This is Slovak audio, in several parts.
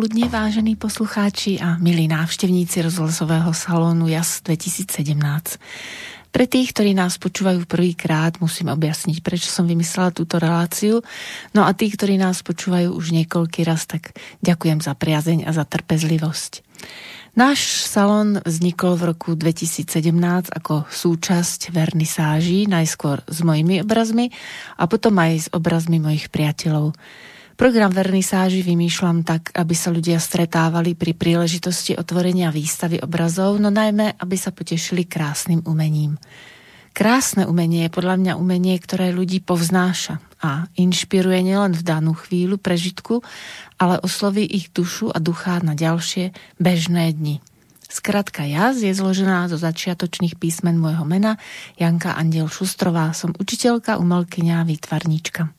popoludne, vážení poslucháči a milí návštevníci rozhlasového salónu JAS 2017. Pre tých, ktorí nás počúvajú prvýkrát, musím objasniť, prečo som vymyslela túto reláciu. No a tí, ktorí nás počúvajú už niekoľký raz, tak ďakujem za priazeň a za trpezlivosť. Náš salon vznikol v roku 2017 ako súčasť vernisáží, najskôr s mojimi obrazmi a potom aj s obrazmi mojich priateľov. Program vernisáži vymýšľam tak, aby sa ľudia stretávali pri príležitosti otvorenia výstavy obrazov, no najmä, aby sa potešili krásnym umením. Krásne umenie je podľa mňa umenie, ktoré ľudí povznáša a inšpiruje nielen v danú chvíľu prežitku, ale osloví ich dušu a ducha na ďalšie bežné dni. Skratka jaz je zložená zo začiatočných písmen môjho mena Janka Andiel Šustrová. Som učiteľka, umelkyňa, výtvarníčka.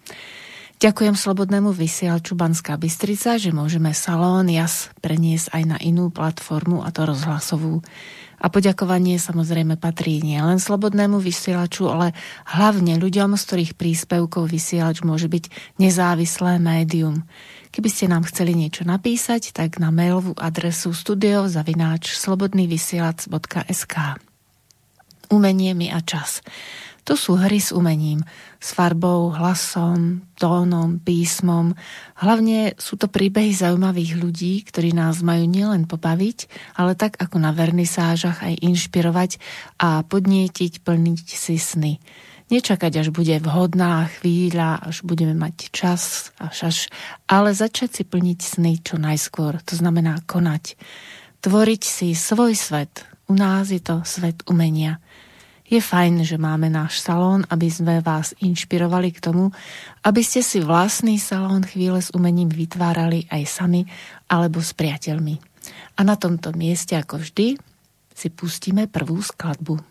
Ďakujem Slobodnému vysielaču Banská Bystrica, že môžeme salón jas preniesť aj na inú platformu, a to rozhlasovú. A poďakovanie samozrejme patrí nielen Slobodnému vysielaču, ale hlavne ľuďom, z ktorých príspevkov vysielač môže byť nezávislé médium. Keby ste nám chceli niečo napísať, tak na mailovú adresu studiozavináč slobodnývysielac.sk Umenie mi a čas. To sú hry s umením, s farbou, hlasom, tónom, písmom. Hlavne sú to príbehy zaujímavých ľudí, ktorí nás majú nielen pobaviť, ale tak ako na vernisážach aj inšpirovať a podnietiť, plniť si sny. Nečakať, až bude vhodná chvíľa, až budeme mať čas, až až, ale začať si plniť sny čo najskôr. To znamená konať. Tvoriť si svoj svet. U nás je to svet umenia. Je fajn, že máme náš salón, aby sme vás inšpirovali k tomu, aby ste si vlastný salón chvíle s umením vytvárali aj sami alebo s priateľmi. A na tomto mieste, ako vždy, si pustíme prvú skladbu.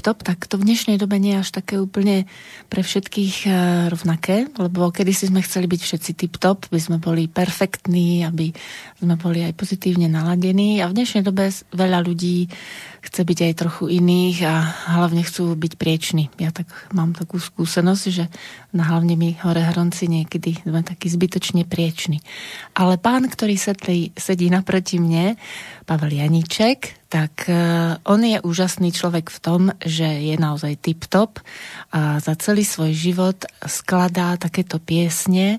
tip-top, tak to v dnešnej dobe nie je až také úplne pre všetkých e, rovnaké, lebo kedy si sme chceli byť všetci tip-top, by sme boli perfektní, aby sme boli aj pozitívne naladení. A v dnešnej dobe veľa ľudí chce byť aj trochu iných a hlavne chcú byť prieční. Ja tak mám takú skúsenosť, že na hlavne my hore hronci niekedy sme takí zbytočne prieční. Ale pán, ktorý sedí, sedí naproti mne, Pavel Janíček, tak e, on je úžasný človek v tom, že je naozaj tip-top a za celý svoj život skladá takéto piesne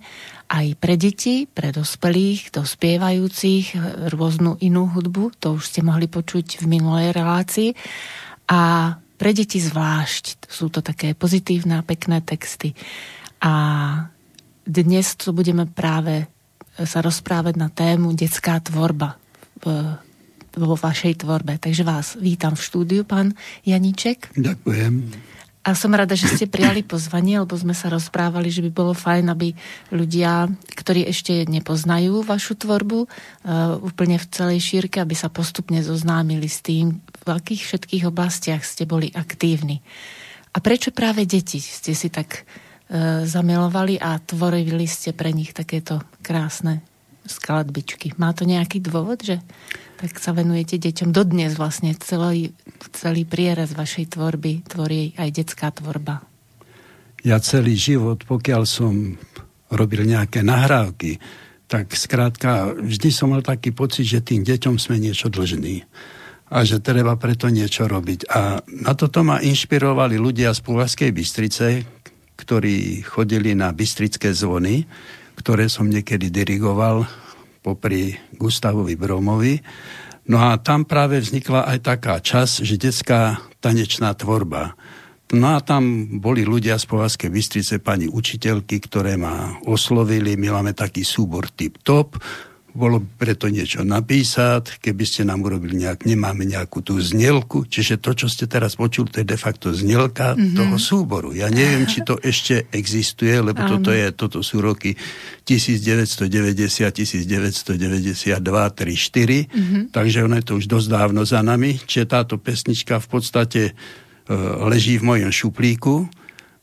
aj pre deti, pre dospelých, dospievajúcich rôznu inú hudbu, to už ste mohli počuť v minulej relácii. A pre deti zvlášť, sú to také pozitívne a pekné texty. A dnes to budeme práve sa rozprávať na tému detská tvorba vo vašej tvorbe. Takže vás vítam v štúdiu, pán Janíček. Ďakujem. A som rada, že ste prijali pozvanie, lebo sme sa rozprávali, že by bolo fajn, aby ľudia, ktorí ešte nepoznajú vašu tvorbu uh, úplne v celej šírke, aby sa postupne zoznámili s tým, v akých všetkých oblastiach ste boli aktívni. A prečo práve deti ste si tak uh, zamilovali a tvorili ste pre nich takéto krásne skladbičky? Má to nejaký dôvod, že tak sa venujete deťom. Dodnes vlastne celý, celý prierez vašej tvorby tvorí aj detská tvorba. Ja celý život, pokiaľ som robil nejaké nahrávky, tak skrátka vždy som mal taký pocit, že tým deťom sme niečo dlžní a že treba preto niečo robiť. A na toto ma inšpirovali ľudia z Púvaskej Bystrice, ktorí chodili na Bystrické zvony, ktoré som niekedy dirigoval popri Gustavovi Bromovi. No a tam práve vznikla aj taká čas, že detská tanečná tvorba. No a tam boli ľudia z Povazkej Bystrice, pani učiteľky, ktoré ma oslovili. My máme taký súbor tip-top bolo preto niečo napísať, keby ste nám urobili nejak, nemáme nejakú tú znelku, čiže to, čo ste teraz počuli, to je de facto znelka mm-hmm. toho súboru. Ja neviem, či to ešte existuje, lebo toto, je, toto sú roky 1990, 1992, 3, 4, mm-hmm. takže ono je to už dosť dávno za nami, čiže táto pesnička v podstate uh, leží v mojom šuplíku,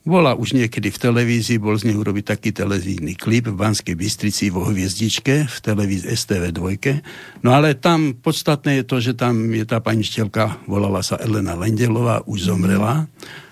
bola už niekedy v televízii, bol z neho urobiť taký televízny klip v Banskej Bystrici vo Hviezdičke, v televízii STV 2. No ale tam podstatné je to, že tam je tá pani štelka, volala sa Elena Lendelová, už zomrela.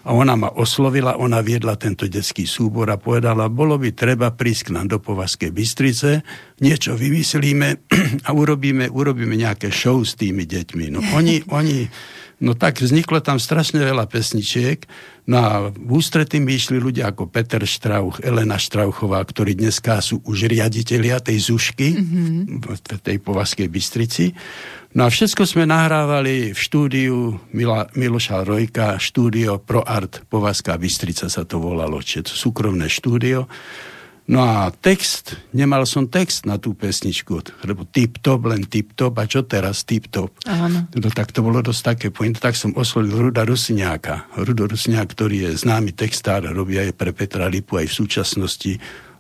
A ona ma oslovila, ona viedla tento detský súbor a povedala, bolo by treba prísť k nám do Povazkej Bystrice, niečo vymyslíme a urobíme, urobíme nejaké show s tými deťmi. No oni, oni No tak vzniklo tam strašne veľa pesničiek. No a v ústretí mi išli ľudia ako Peter Štrauch, Elena Štrauchová, ktorí dneska sú už riaditeľia tej Zušky mm-hmm. v tej Povazkej Bystrici. No a všetko sme nahrávali v štúdiu Mila, Miloša Rojka, štúdio Pro Art Povazká Bystrica sa to volalo, čiže to súkromné štúdio. No a text, nemal som text na tú pesničku, lebo tip-top, len tip-top, a čo teraz tip-top? No tak to bolo dosť také point, tak som oslovil Ruda Rusiniáka. Rudo Rusiniák, ktorý je známy textár, robí aj pre Petra Lipu aj v súčasnosti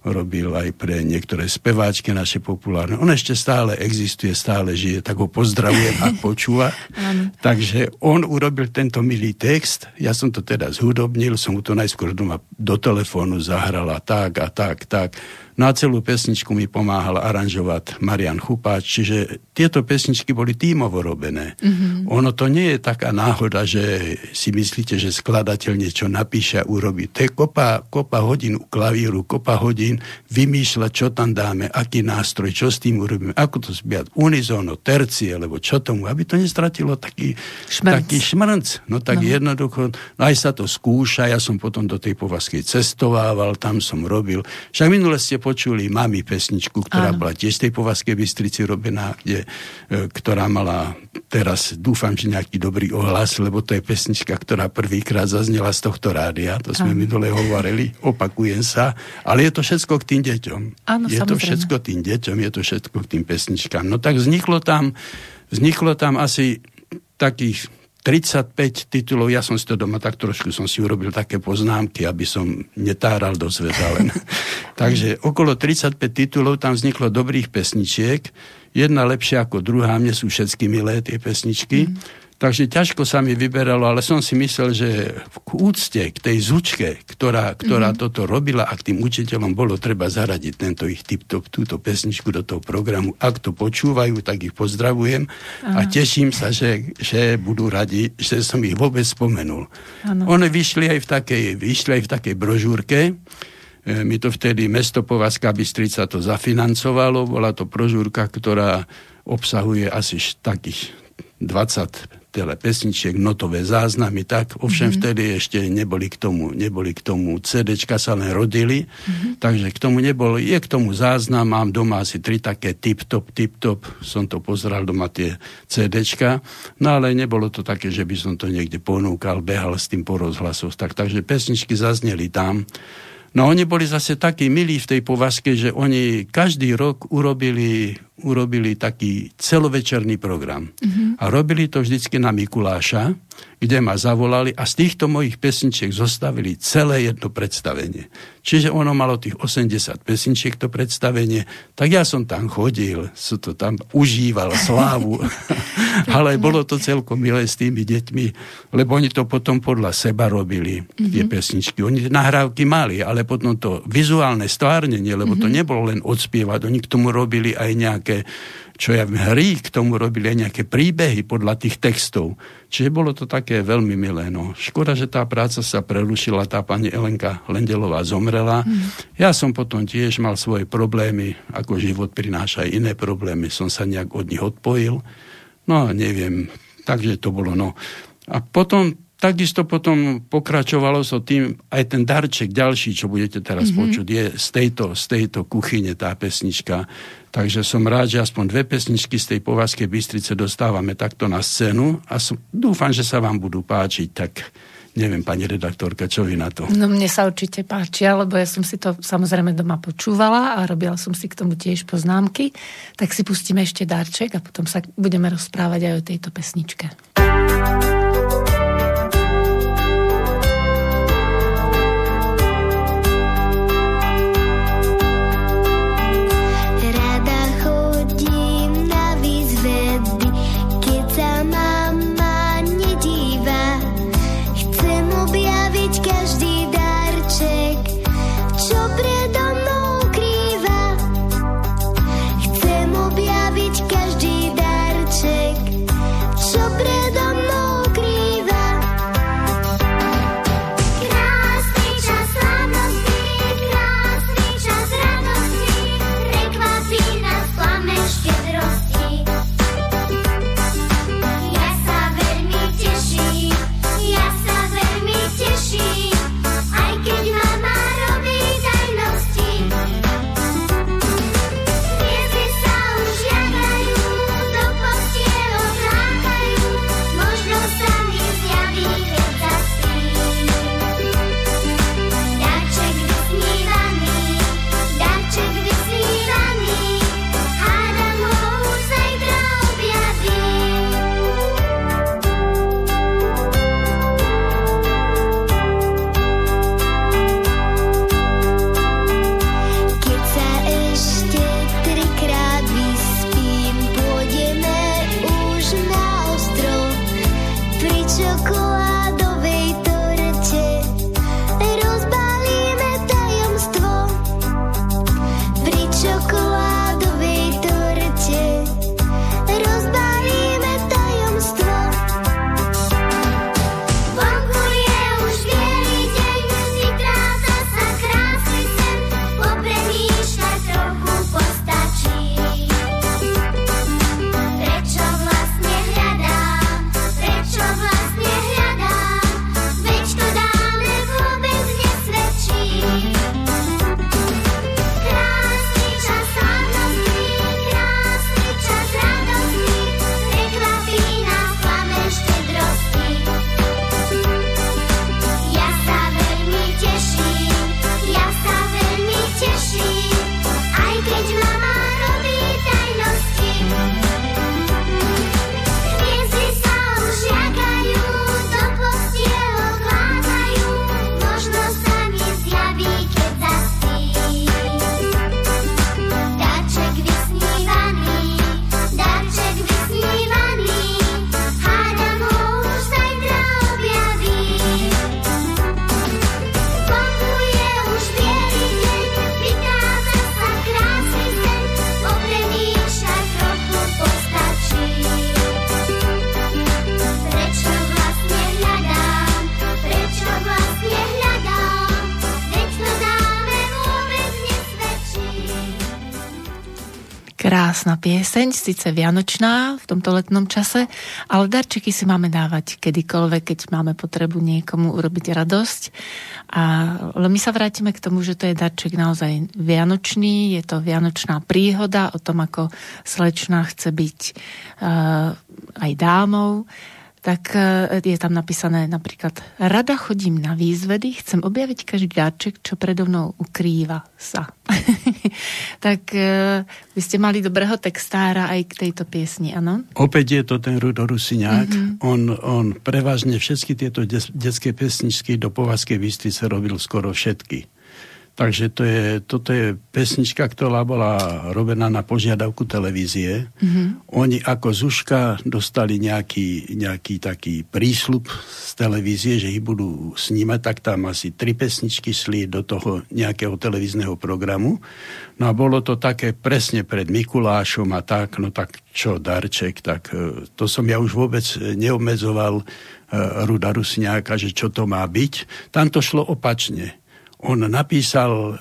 robil aj pre niektoré speváčky naše populárne. On ešte stále existuje, stále žije, tak ho pozdravujem a počúva. Takže on urobil tento milý text, ja som to teda zhudobnil, som mu to najskôr doma do telefónu zahrala tak a tak, tak. Na celú pesničku mi pomáhal aranžovať Marian Chupáč, čiže tieto pesničky boli tímovo robené. Mm-hmm. Ono to nie je taká náhoda, že si myslíte, že skladateľ niečo napíše a urobí. To je kopa, kopa hodín u klavíru, kopa hodín vymýšľať, čo tam dáme, aký nástroj, čo s tým urobíme, ako to zbiať unizóno, tercie, alebo čo tomu, aby to nestratilo taký šmrnc. Taký šmrnc. No tak no. jednoducho, no aj sa to skúša, ja som potom do tej povazkej cestovával, tam som robil. Však minule ste počuli Mami pesničku, ktorá Áno. bola tiež z tej Povazkej Bystrici robená, kde, e, ktorá mala teraz, dúfam, že nejaký dobrý ohlas, lebo to je pesnička, ktorá prvýkrát zaznela z tohto rádia, to sme Áno. minule hovorili, opakujem sa, ale je to všetko k tým deťom. Áno, je samozrejme. to všetko tým deťom, je to všetko k tým pesničkám. No tak vzniklo tam, vzniklo tam asi takých 35 titulov, ja som si to doma tak trošku som si urobil také poznámky, aby som netáral do sveta len. Takže okolo 35 titulov tam vzniklo dobrých pesničiek, jedna lepšia ako druhá, mne sú všetky milé tie pesničky. Mm. Takže ťažko sa mi vyberalo, ale som si myslel, že v úcte k tej zučke, ktorá, ktorá mm-hmm. toto robila a k tým učiteľom bolo treba zaradiť tento ich to, túto pesničku do toho programu. Ak to počúvajú, tak ich pozdravujem Aha. a teším sa, že, že budú radi, že som ich vôbec spomenul. Ano. One vyšli aj v takej, vyšli aj v takej brožúrke, e, mi to vtedy mesto Povazka Bystrica to zafinancovalo, bola to brožúrka, ktorá obsahuje asi takých 20 tele pesničiek, notové záznamy, tak ovšem mm-hmm. vtedy ešte neboli k tomu, neboli k tomu CDčka sa len rodili, mm-hmm. takže k tomu nebol, je k tomu záznam, mám doma asi tri také tip-top, tip-top, som to pozeral doma tie CDčka, no ale nebolo to také, že by som to niekde ponúkal, behal s tým po rozhlasoch, tak, takže pesničky zazneli tam. No oni boli zase takí milí v tej povazke, že oni každý rok urobili urobili taký celovečerný program. Mm-hmm. A robili to vždycky na Mikuláša, kde ma zavolali a z týchto mojich pesničiek zostavili celé jedno predstavenie. Čiže ono malo tých 80 pesničiek to predstavenie, tak ja som tam chodil, som to tam užíval, slávu. Ale bolo to celkom milé s tými deťmi, lebo oni to potom podľa seba robili, mm-hmm. tie pesničky. Oni nahrávky mali, ale potom to vizuálne stvárnenie, lebo mm-hmm. to mhm. nebolo len odspievať, oni k tomu robili aj nejak nejaké, čo ja hry k tomu robili aj nejaké príbehy podľa tých textov. Čiže bolo to také veľmi milé. No. Škoda, že tá práca sa prerušila, tá pani Elenka Lendelová zomrela. Mm. Ja som potom tiež mal svoje problémy, ako život prináša aj iné problémy, som sa nejak od nich odpojil. No neviem, takže to bolo. No. A potom takisto potom pokračovalo so tým aj ten darček ďalší, čo budete teraz mm-hmm. počuť, je z tejto, z tejto kuchyne tá pesnička. Takže som rád, že aspoň dve pesničky z tej povazkej Bystrice dostávame takto na scénu a som, dúfam, že sa vám budú páčiť, tak neviem, pani redaktorka, čo vy na to? No mne sa určite páčia, lebo ja som si to samozrejme doma počúvala a robila som si k tomu tiež poznámky. Tak si pustíme ešte darček a potom sa budeme rozprávať aj o tejto pesničke. Krásna pieseň, síce vianočná v tomto letnom čase, ale darčeky si máme dávať kedykoľvek, keď máme potrebu niekomu urobiť radosť. A, ale my sa vrátime k tomu, že to je darček naozaj vianočný, je to vianočná príhoda o tom, ako slečna chce byť uh, aj dámou tak e, je tam napísané napríklad Rada chodím na výzvedy, chcem objaviť každý dáček, čo predo mnou ukrýva sa. tak e, vy ste mali dobrého textára aj k tejto piesni, áno? Opäť je to ten Rudo Rusiňák. Mm-hmm. On, on prevažne všetky tieto detské pesničky do Povazkej Bystrice robil skoro všetky. Takže to je, toto je pesnička, ktorá bola robená na požiadavku televízie. Mm-hmm. Oni ako Zuška dostali nejaký, nejaký taký prísľub z televízie, že ich budú snímať, tak tam asi tri pesničky šli do toho nejakého televízneho programu. No a bolo to také presne pred Mikulášom a tak, no tak čo, darček, tak e, to som ja už vôbec neobmedzoval e, Ruda Rusňáka, že čo to má byť. Tam to šlo opačne on napísal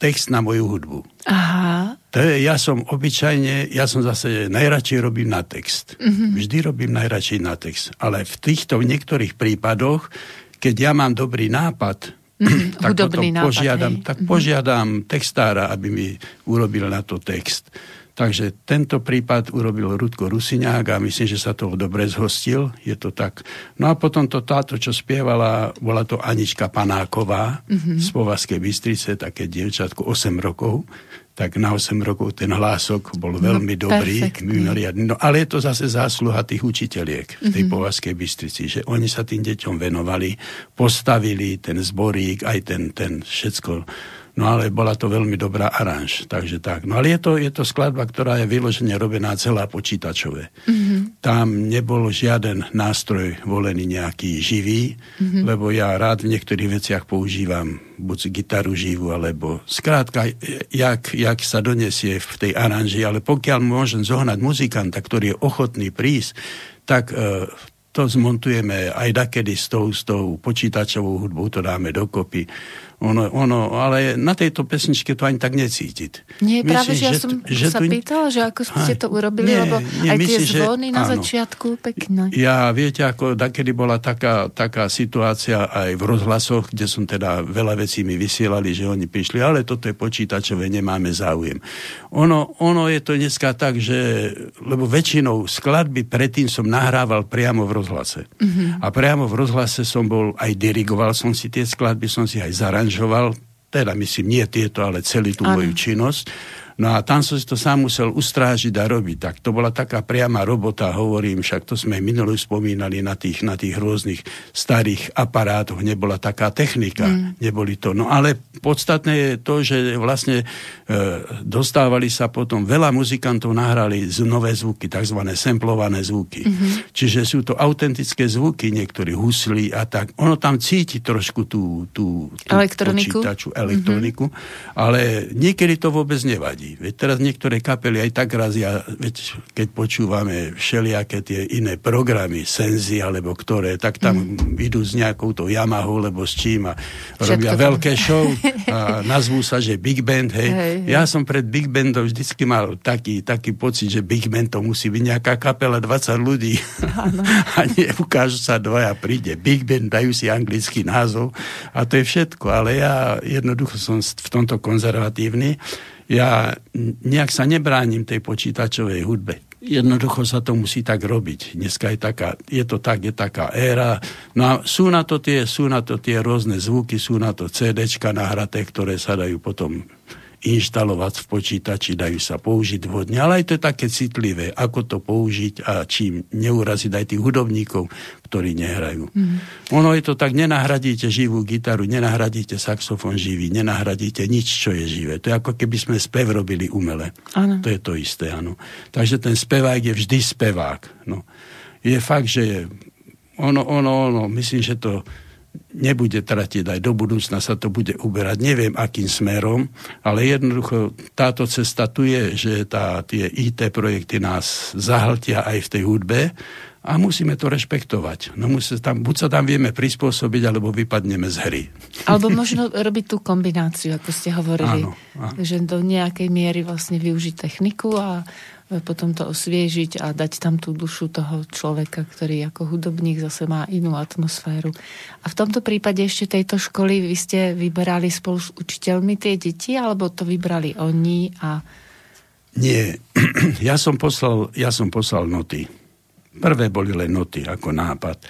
text na moju hudbu. Aha. To je, ja som obyčajne, ja som zase najradšej robím na text. Mm-hmm. Vždy robím najradšej na text. Ale v týchto niektorých prípadoch, keď ja mám dobrý nápad, mm, tak potom nápad, požiadam, hej. tak mm-hmm. požiadam textára, aby mi urobil na to text. Takže tento prípad urobil Rudko Rusiňák a myslím, že sa toho dobre zhostil. Je to tak. No a potom to táto, čo spievala, bola to Anička Panáková mm-hmm. z Povazkej Bystrice, také dievčatko 8 rokov tak na 8 rokov ten hlások bol no, veľmi no, dobrý, mimoriadný. No ale je to zase zásluha tých učiteľiek v tej mm-hmm. Povazkej Bystrici, že oni sa tým deťom venovali, postavili ten zborík, aj ten, ten všetko No ale bola to veľmi dobrá aranž, takže tak. No ale je to, je to skladba, ktorá je vyložene robená celá počítačové. Mm-hmm. Tam nebol žiaden nástroj volený nejaký živý, mm-hmm. lebo ja rád v niektorých veciach používam buď gitaru živú, alebo skrátka, jak, jak sa donesie v tej aranži, ale pokiaľ môžem zohnať muzikanta, ktorý je ochotný prísť, tak e, to zmontujeme aj dakedy s tou, s tou počítačovou hudbou, to dáme dokopy ono, ono, ale na tejto pesničke to ani tak necítiť. Nie, Myslím, práve, že ja som že sa tu... pýtala, že ako ste to urobili, nie, lebo nie, aj myslím, tie zvony že, na áno, začiatku pekné. Ja, viete, ako kedy bola taká, taká situácia aj v rozhlasoch, kde som teda veľa vecí mi vysielali, že oni prišli, ale toto je počítačové, nemáme záujem. Ono, ono je to dneska tak, že, lebo väčšinou skladby predtým som nahrával priamo v rozhlase. Mm-hmm. A priamo v rozhlase som bol, aj dirigoval som si tie skladby, som si aj zaranžoval aranžoval, teda myslím nie tieto, ale celý tú ano. moju činnosť. No a tam som si to sám musel ustrážiť a robiť. Tak to bola taká priama robota, hovorím, však to sme minulú spomínali na tých, na tých rôznych starých aparátoch, nebola taká technika, mm. neboli to. No ale podstatné je to, že vlastne e, dostávali sa potom, veľa muzikantov nahrali z nové zvuky, tzv. semplované zvuky. Mm-hmm. Čiže sú to autentické zvuky, niektorí husli a tak. Ono tam cíti trošku tú, tú, tú elektroniku. počítaču, elektroniku, mm-hmm. ale niekedy to vôbec nevadí. Veď teraz niektoré kapely aj tak razia, veď keď počúvame všelijaké tie iné programy, Senzi alebo ktoré, tak tam mm. idú s nejakou to Yamahu, lebo s čím a robia tam. veľké show a nazvú sa, že Big Band, hej. hej, hej. Ja som pred Big Bandom vždycky mal taký, taký pocit, že Big Band to musí byť nejaká kapela 20 ľudí a nie ukážu sa dvaja, príde Big Band, dajú si anglický názov a to je všetko, ale ja jednoducho som v tomto konzervatívny ja nejak sa nebránim tej počítačovej hudbe. Jednoducho sa to musí tak robiť. Dneska je, taká, je to tak, je taká éra. No a sú na to tie, sú na to tie rôzne zvuky, sú na to CDčka nahraté, ktoré sa dajú potom inštalovať v počítači, dajú sa použiť vhodne, ale aj to je také citlivé, ako to použiť a čím neuraziť aj tých hudobníkov, ktorí nehrajú. Mm. Ono je to tak, nenahradíte živú gitaru, nenahradíte saxofón živý, nenahradíte nič, čo je živé. To je ako keby sme spev robili umele. Ano. To je to isté, áno. Takže ten spevák je vždy spevák. No. Je fakt, že je, ono, ono, ono, myslím, že to nebude tratiť, aj do budúcna sa to bude uberať. Neviem, akým smerom, ale jednoducho táto cesta tu je, že tá, tie IT projekty nás zahltia aj v tej hudbe a musíme to rešpektovať. No musí tam, buď sa tam vieme prispôsobiť, alebo vypadneme z hry. Alebo možno robiť tú kombináciu, ako ste hovorili. Áno, áno. Že do nejakej miery vlastne využiť techniku a potom to osviežiť a dať tam tú dušu toho človeka, ktorý ako hudobník zase má inú atmosféru. A v tomto prípade ešte tejto školy vy ste vyberali spolu s učiteľmi tie deti, alebo to vybrali oni a... Nie, ja som poslal, ja som poslal noty. Prvé boli len noty ako nápad.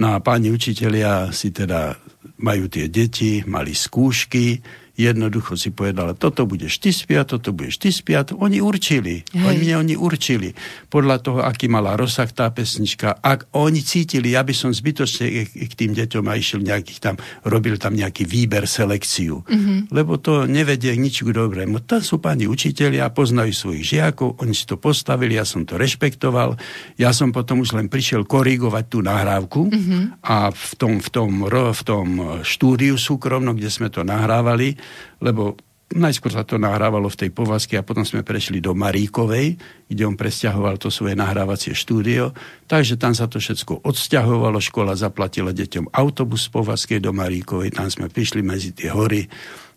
No a páni učitelia si teda majú tie deti, mali skúšky, jednoducho si povedala, toto budeš ty spiať, toto budeš ty spiať. Oni určili. Hej. Oni mne oni určili. Podľa toho, aký mala rozsah tá pesnička. Ak oni cítili, ja by som zbytočne k tým deťom a išiel nejakých tam, robil tam nejaký výber, selekciu. Mm-hmm. Lebo to nevedie k ničomu dobrému. To sú pani učiteľia, poznajú svojich žiakov, oni si to postavili, ja som to rešpektoval. Ja som potom už len prišiel korigovať tú nahrávku mm-hmm. a v tom, v, tom, v tom štúdiu súkromnom, kde sme to nahrávali, lebo najskôr sa to nahrávalo v tej povazke a potom sme prešli do Maríkovej, kde on presťahoval to svoje nahrávacie štúdio. Takže tam sa to všetko odsťahovalo, škola zaplatila deťom autobus z povazkej do Maríkovej, tam sme prišli medzi tie hory.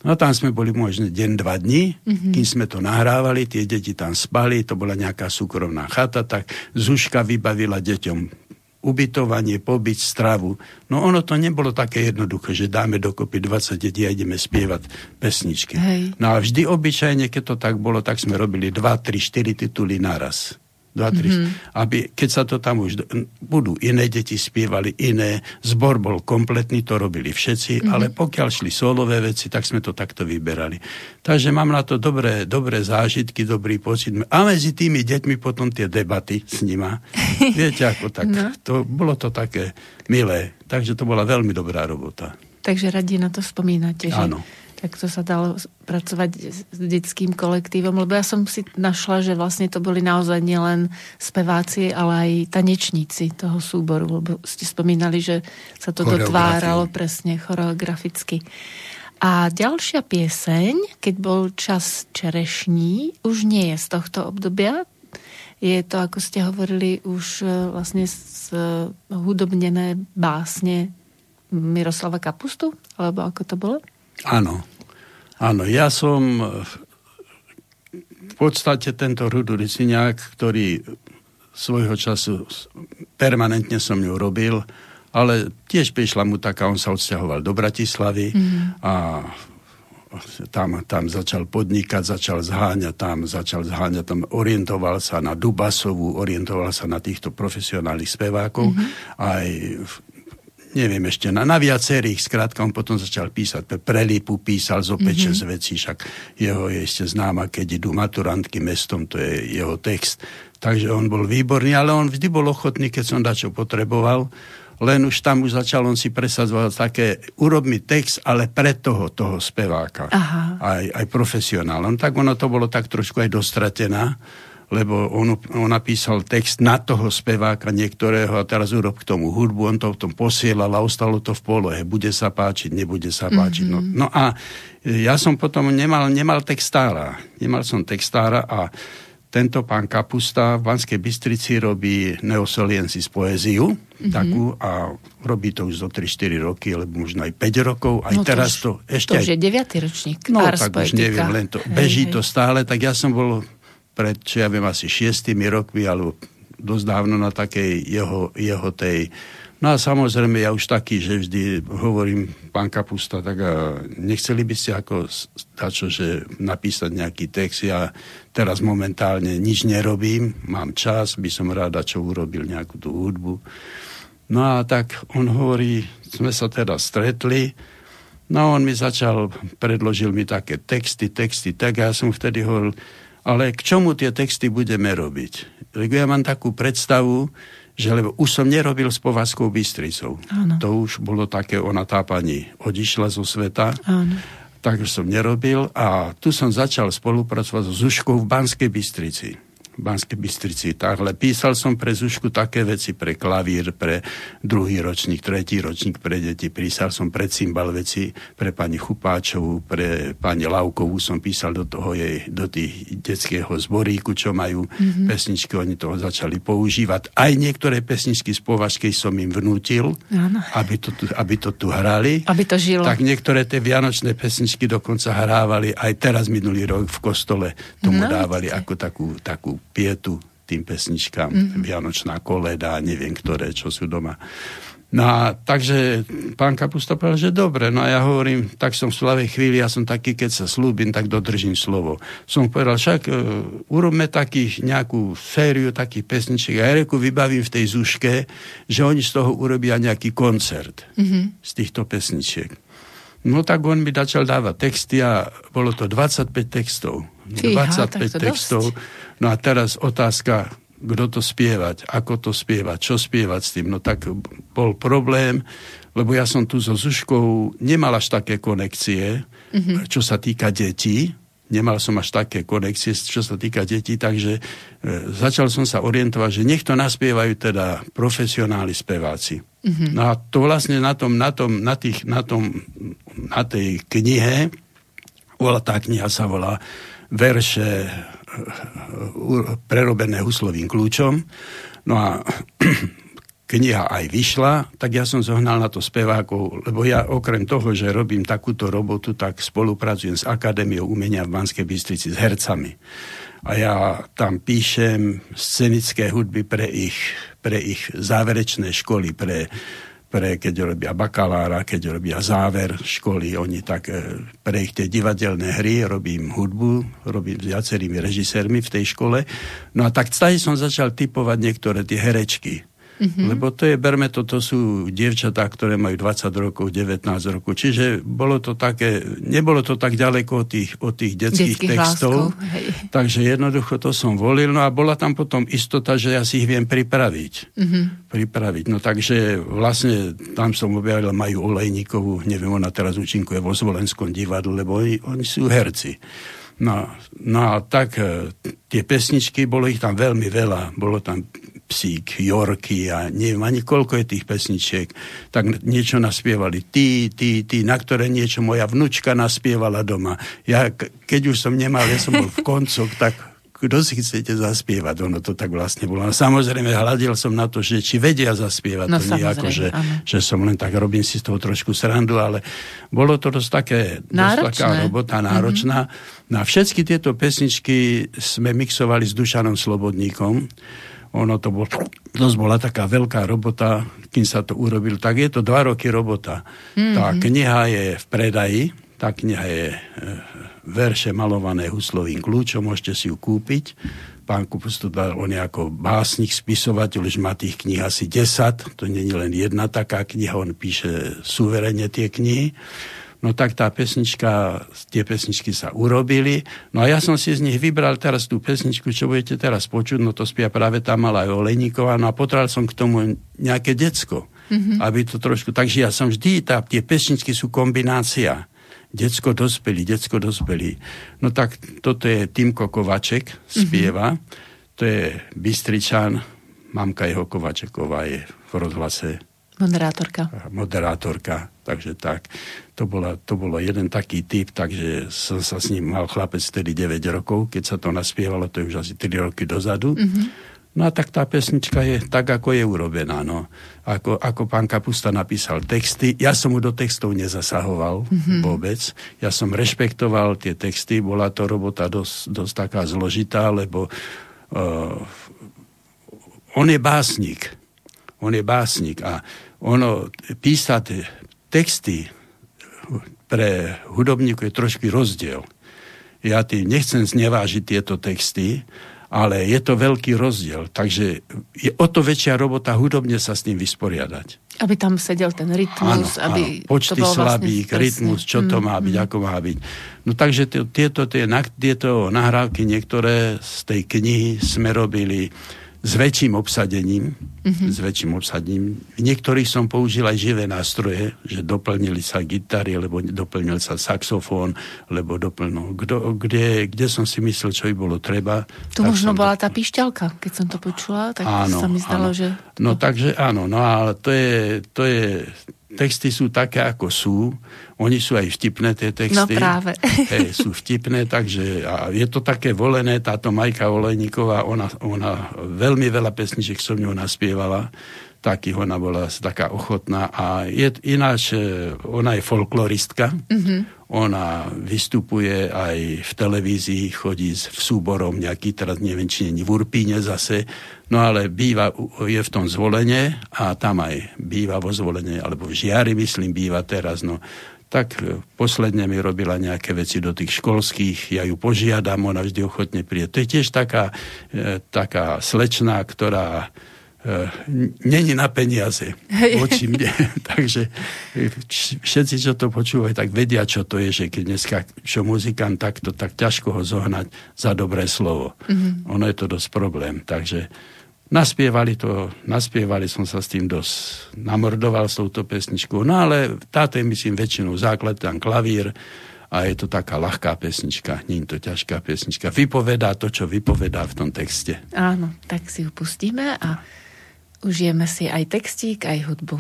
No tam sme boli možno deň, dva dní, mm-hmm. kým sme to nahrávali, tie deti tam spali, to bola nejaká súkromná chata, tak Zuška vybavila deťom ubytovanie, pobyt, stravu. No ono to nebolo také jednoduché, že dáme dokopy 20 detí a ideme spievať pesničky. Hej. No a vždy obyčajne, keď to tak bolo, tak sme robili 2, 3, 4 tituly naraz. 2, 3, mm-hmm. aby keď sa to tam už budú iné deti spievali iné, zbor bol kompletný, to robili všetci, mm-hmm. ale pokiaľ šli solové veci, tak sme to takto vyberali. Takže mám na to dobré, dobré zážitky, dobrý pocit. A medzi tými deťmi potom tie debaty s nima. Viete, ako tak. No. To, bolo to také milé. Takže to bola veľmi dobrá robota. Takže radi na to spomínate, že Áno tak to sa dalo pracovať s detským kolektívom, lebo ja som si našla, že vlastne to boli naozaj nielen speváci, ale aj tanečníci toho súboru, lebo ste spomínali, že sa to dotváralo presne choreograficky. A ďalšia pieseň, keď bol čas čerešní, už nie je z tohto obdobia. Je to, ako ste hovorili, už e, vlastne z hudobnené básne Miroslava Kapustu? Alebo ako to bolo? Áno. Áno, ja som v podstate tento Rudu Riciniak, ktorý svojho času permanentne som ju robil, ale tiež prišla mu taká, on sa odsťahoval do Bratislavy mm-hmm. a tam, tam začal podnikať, začal zháňať tam, začal zháňať tam, orientoval sa na Dubasovu, orientoval sa na týchto profesionálnych spevákov. Mm-hmm. Aj neviem ešte, na, na viacerých, skrátka on potom začal písať, pre Prelipu písal zo mm-hmm. z vecí, však jeho je ešte známa, keď idú maturantky mestom, to je jeho text. Takže on bol výborný, ale on vždy bol ochotný, keď som dačo potreboval, len už tam už začal on si presadzovať také, urob mi text, ale pre toho, toho speváka. Aha. Aj, aj profesionálom. Tak ono to bolo tak trošku aj dostratená lebo on, on napísal text na toho speváka niektorého a teraz urob k tomu hudbu, on to v tom posielal a ostalo to v polohe. Bude sa páčiť, nebude sa páčiť. Mm-hmm. No, no a ja som potom nemal, nemal textára. Nemal som textára a tento pán Kapusta v Banskej Bystrici robí Neosoliensis poéziu mm-hmm. takú a robí to už zo 3-4 roky, alebo možno aj 5 rokov. Aj no teraz to, už, to ešte... To už aj... je 9. ročník. No tak už neviem, len to, beží hej, to stále, tak ja som bol pred, čo ja viem, asi šiestými rokmi, alebo dosť dávno na takej jeho, jeho tej... No a samozrejme, ja už taký, že vždy hovorím, pán Kapusta, tak a nechceli by ste ako dačo, že napísať nejaký text. Ja teraz momentálne nič nerobím, mám čas, by som ráda čo urobil nejakú tú hudbu. No a tak on hovorí, sme sa teda stretli, no on mi začal, predložil mi také texty, texty, tak ja som vtedy hovoril, ale k čomu tie texty budeme robiť? Lebo ja mám takú predstavu, že lebo už som nerobil s Povazkou Bystricou. Áno. To už bolo také, ona tá pani odišla zo sveta. Áno. Takže som nerobil a tu som začal spolupracovať so Zuškou v Banskej Bystrici. Banskej Bystrici. Ale písal som pre Zušku také veci pre klavír, pre druhý ročník, tretí ročník pre deti. Písal som pre cymbal veci pre pani Chupáčovú, pre pani Laukovú som písal do toho jej, do tých detského zboríku, čo majú mm-hmm. pesničky, oni toho začali používať. Aj niektoré pesničky z považky som im vnútil, aby to, tu, aby to tu hrali. Aby to žilo. Tak niektoré tie vianočné pesničky dokonca hrávali aj teraz minulý rok v kostole tomu no, dávali ako takú, takú pietu tým pesničkám, mm-hmm. Vianočná koleda, neviem ktoré, čo sú doma. No a takže pán Kapusta povedal, že dobre. No a ja hovorím, tak som v slavej chvíli, ja som taký, keď sa slúbim, tak dodržím slovo. Som povedal, však uh, urobme takých, nejakú sériu takých pesničiek. A ja reku vybavím v tej zuške, že oni z toho urobia nejaký koncert mm-hmm. z týchto pesničiek. No tak on mi začal dávať texty a bolo to 25 textov. Fíha, 25 textov. Dosť. No a teraz otázka, kto to spievať, ako to spievať, čo spievať s tým. No tak bol problém, lebo ja som tu so Zuškou nemal až také konekcie, mm-hmm. čo sa týka detí. Nemal som až také konekcie, čo sa týka detí, takže e, začal som sa orientovať, že nech to naspievajú teda profesionáli speváci. Mm-hmm. No a to vlastne na tom, na tom, na tých, na tom, na tej knihe, bola tá kniha sa volá verše prerobené huslovým kľúčom. No a kniha aj vyšla, tak ja som zohnal na to spevákov, lebo ja okrem toho, že robím takúto robotu, tak spolupracujem s Akadémiou umenia v Banskej Bystrici s hercami. A ja tam píšem scenické hudby pre ich, pre ich záverečné školy, pre pre, keď robia bakalára, keď robia záver školy, oni tak e, pre ich tie divadelné hry robím hudbu, robím s viacerými režisérmi v tej škole. No a tak som začal typovať niektoré tie herečky Mm-hmm. Lebo to je, berme to, to sú dievčatá, ktoré majú 20 rokov, 19 rokov. Čiže bolo to také, nebolo to tak ďaleko od tých, od tých detských, detských textov. Láskov, takže jednoducho to som volil. No a bola tam potom istota, že ja si ich viem pripraviť. Mm-hmm. Pripraviť. No takže vlastne tam som objavil majú Olejníkovú, neviem, ona teraz účinkuje vo Zvolenskom divadle, lebo oni, oni sú herci. No, no a tak e, tie pesničky, bolo ich tam veľmi veľa. Bolo tam psík, Jorky a neviem ani koľko je tých pesničiek, tak niečo naspievali ty, ty, ty, na ktoré niečo moja vnúčka naspievala doma. Ja, keď už som nemal, ja som bol v koncoch, tak kto si chcete zaspievať? Ono to tak vlastne bolo. No, samozrejme, hľadil som na to, že či vedia zaspievať. No, to nie ako, že, že som len tak, robím si z toho trošku srandu, ale bolo to dosť, také, dosť taká robota náročná. Mm-hmm. Na všetky tieto pesničky sme mixovali s Dušanom Slobodníkom ono to bol, dosť bola taká veľká robota, kým sa to urobil, tak je to dva roky robota. Mm-hmm. Tá kniha je v predaji, tá kniha je e, verše malované huslovým kľúčom, môžete si ju kúpiť. Pán Kupustuda, on je ako básnik, spisovateľ, už má tých kníh asi 10, to nie je len jedna taká kniha, on píše suverene tie knihy no tak tá pesnička, tie pesničky sa urobili. No a ja som si z nich vybral teraz tú pesničku, čo budete teraz počuť, no to spia práve tá malá Olejníková, no a potreboval som k tomu nejaké decko, mm-hmm. aby to trošku, takže ja som vždy, tá, tie pesničky sú kombinácia. Decko dospelý, decko dospelý. No tak toto je Timko Kovaček, spieva. Mm-hmm. To je Bystričan, mamka jeho Kovačeková je v rozhlase Moderátorka. Moderátorka, takže tak. To, bola, to bolo jeden taký typ, takže som sa s ním mal chlapec vtedy 9 rokov, keď sa to naspievalo, to je už asi 3 roky dozadu. Mm-hmm. No a tak tá pesnička je tak, ako je urobená. No. Ako, ako pán Kapusta napísal texty, ja som mu do textov nezasahoval mm-hmm. vôbec. Ja som rešpektoval tie texty, bola to robota dosť, dosť taká zložitá, lebo uh, on je básnik. On je básnik a ono písať texty pre hudobníku je trošku rozdiel. Ja tým nechcem znevážiť tieto texty, ale je to veľký rozdiel. Takže je o to väčšia robota hudobne sa s tým vysporiadať. Aby tam sedel ten rytmus, áno, aby áno. Počty to slabík, vlastne rytmus, čo to má byť, mm. ako má byť. No takže tieto, tie, tieto nahrávky niektoré z tej knihy sme robili s väčším obsadením, mm-hmm. s väčším obsadením. V niektorých som použil aj živé nástroje, že doplnili sa gitary, lebo doplnil sa saxofón, lebo doplnil, kdo, kde, kde som si myslel, čo by bolo treba. Tu možno bola to... tá pišťalka, keď som to počula, tak áno, sa mi zdalo, áno. že... No takže áno, no ale to je, to je texty sú také, ako sú. Oni sú aj vtipné, tie texty. No práve. Hej, sú vtipné, takže a je to také volené, táto Majka Olejníková, ona, ona veľmi veľa pesničiek som ňou naspievala, takých ona bola taká ochotná a je ináč, e, ona je folkloristka, mm-hmm. ona vystupuje aj v televízii, chodí v súborom nejaký, teraz neviem, či nie v Urpíne zase, No ale býva, je v tom zvolenie a tam aj býva vo zvolenie, alebo v Žiari, myslím, býva teraz. No, tak e, posledne mi robila nejaké veci do tých školských, ja ju požiadam, ona vždy ochotne príde. To je tiež taká, e, taká slečná, ktorá není na peniaze voči mne. Takže e, všetci, čo to počúvajú, tak vedia, čo to je, že keď dneska čo muzikant takto, tak ťažko ho zohnať za dobré slovo. Mm-hmm. Ono je to dosť problém. Takže Naspievali to, naspievali som sa s tým dosť, namordoval s touto pesničkou, no ale táto je myslím väčšinou základ, tam klavír a je to taká ľahká pesnička, nie je to ťažká pesnička. Vypovedá to, čo vypovedá v tom texte. Áno, tak si ju pustíme a užijeme si aj textík, aj hudbu.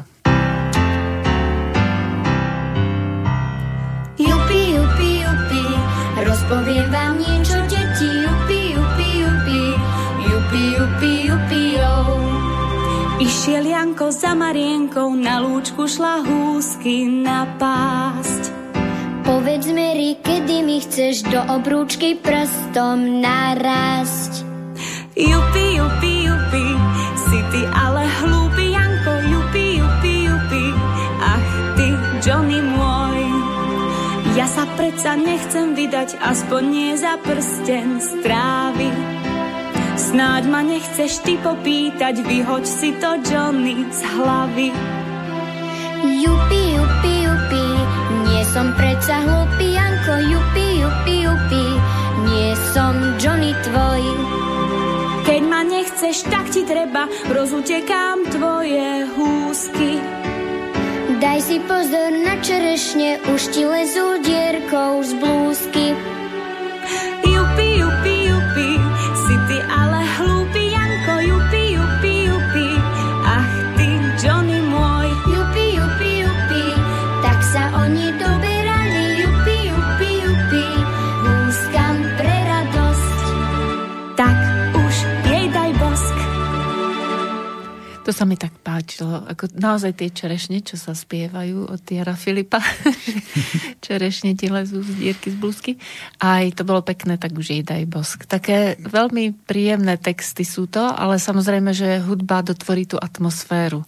Jupi, jupi, jupi, rozpoviem vám niečo, Išiel Janko za Marienkou, na lúčku šla húsky na pásť. Povedz Mary, kedy mi chceš do obrúčky prstom narásť. Jupi, jupi, jupi, si ty ale hlúpy, Janko, jupi, jupi, jupi, ach ty, Johnny môj. Ja sa predsa nechcem vydať, aspoň nie za prsten strávy. Snáď ma nechceš ty popýtať, vyhoď si to Johnny z hlavy. Jupi, jupi, jupi, nie som predsa hlupý, Janko, jupi, jupi, jupi, nie som Johnny tvoj. Keď ma nechceš, tak ti treba, rozutekám tvoje húsky. Daj si pozor na čerešne, už ti lezú dierkou z blúzky. To sa mi tak páčilo. Ako naozaj tie čerešne, čo sa spievajú od Tiara Filipa. čerešne ti lezú z dierky z blúzky. Aj to bolo pekné, tak už jej daj bosk. Také veľmi príjemné texty sú to, ale samozrejme, že hudba dotvorí tú atmosféru.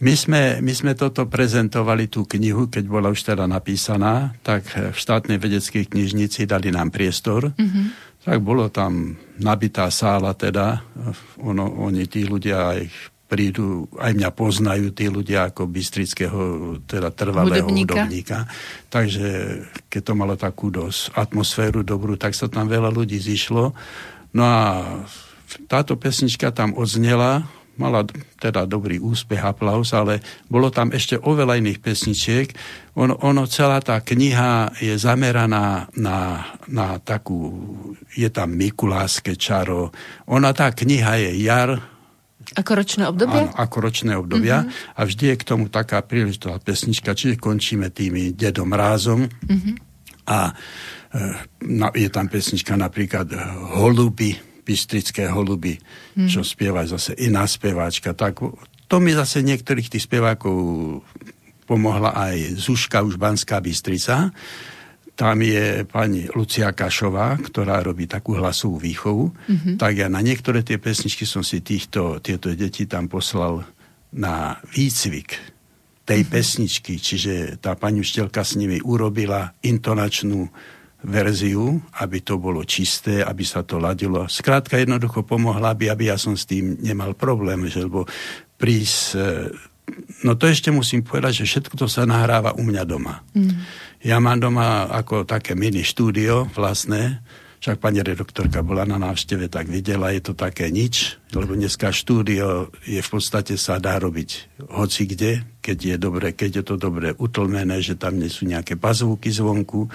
My sme, my sme toto prezentovali, tú knihu, keď bola už teda napísaná, tak v štátnej vedeckej knižnici dali nám priestor. Mm-hmm. Tak bolo tam nabitá sála teda, ono, oni tí ľudia aj prídu, aj mňa poznajú tí ľudia ako bystrického, teda trvalého hudobníka. hudobníka. Takže keď to malo takú dosť atmosféru dobrú, tak sa tam veľa ľudí zišlo. No a táto pesnička tam odznela, mala teda dobrý úspech, aplaus, ale bolo tam ešte oveľa iných pesničiek. Ono, ono celá tá kniha je zameraná na, na takú, je tam Mikuláske čaro. Ona tá kniha je jar, ako ročné obdobie? Áno, ako ročné obdobia. Mm-hmm. A vždy je k tomu taká príležitá pesnička, čiže končíme tými Dedom Rázom. Mm-hmm. A e, je tam pesnička napríklad e, Holuby, Pistrické holuby, mm-hmm. čo spieva zase iná speváčka. Tak to mi zase niektorých tých spevákov pomohla aj Zuška už Banská Bystrica, tam je pani Lucia Kašová, ktorá robí takú hlasovú výchovu, mm-hmm. tak ja na niektoré tie pesničky som si týchto, tieto deti tam poslal na výcvik tej mm-hmm. pesničky, čiže tá pani učiteľka s nimi urobila intonačnú verziu, aby to bolo čisté, aby sa to ladilo. Skrátka jednoducho pomohla by, aby ja som s tým nemal problém, že lebo prísť... E, no to ešte musím povedať, že všetko to sa nahráva u mňa doma. Mm. Ja mám doma ako také mini štúdio vlastné, však pani redaktorka bola na návšteve, tak videla, je to také nič, lebo dneska štúdio je v podstate sa dá robiť hoci kde, keď je dobre, keď je to dobre utlmené, že tam nie sú nejaké pazvúky zvonku,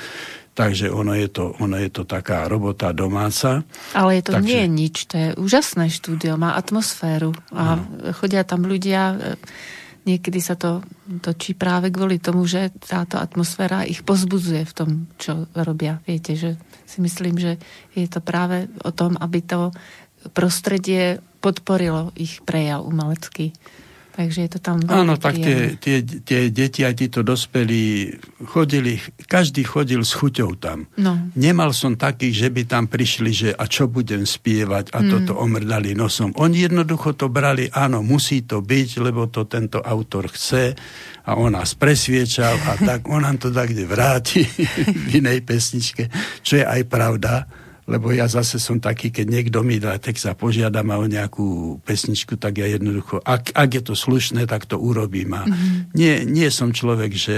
takže ono je to, ono je to taká robota domáca. Ale je to takže... nie je nič, to je úžasné štúdio, má atmosféru a no. chodia tam ľudia niekedy sa to točí práve kvôli tomu, že táto atmosféra ich pozbudzuje v tom, čo robia. Viete, že si myslím, že je to práve o tom, aby to prostredie podporilo ich prejav umelecký. Takže je to tam Áno, tak tie, tie, tie deti a títo dospelí chodili, každý chodil s chuťou tam. No. Nemal som takých, že by tam prišli, že a čo budem spievať a mm. toto omrdali nosom. Oni jednoducho to brali, áno, musí to byť, lebo to tento autor chce a on nás presviečal a tak on nám to tak kde vráti v inej pesničke, čo je aj pravda lebo ja zase som taký, keď niekto mi dá text a požiada ma o nejakú pesničku, tak ja jednoducho, ak, ak je to slušné, tak to urobím. A mm-hmm. nie, nie som človek, že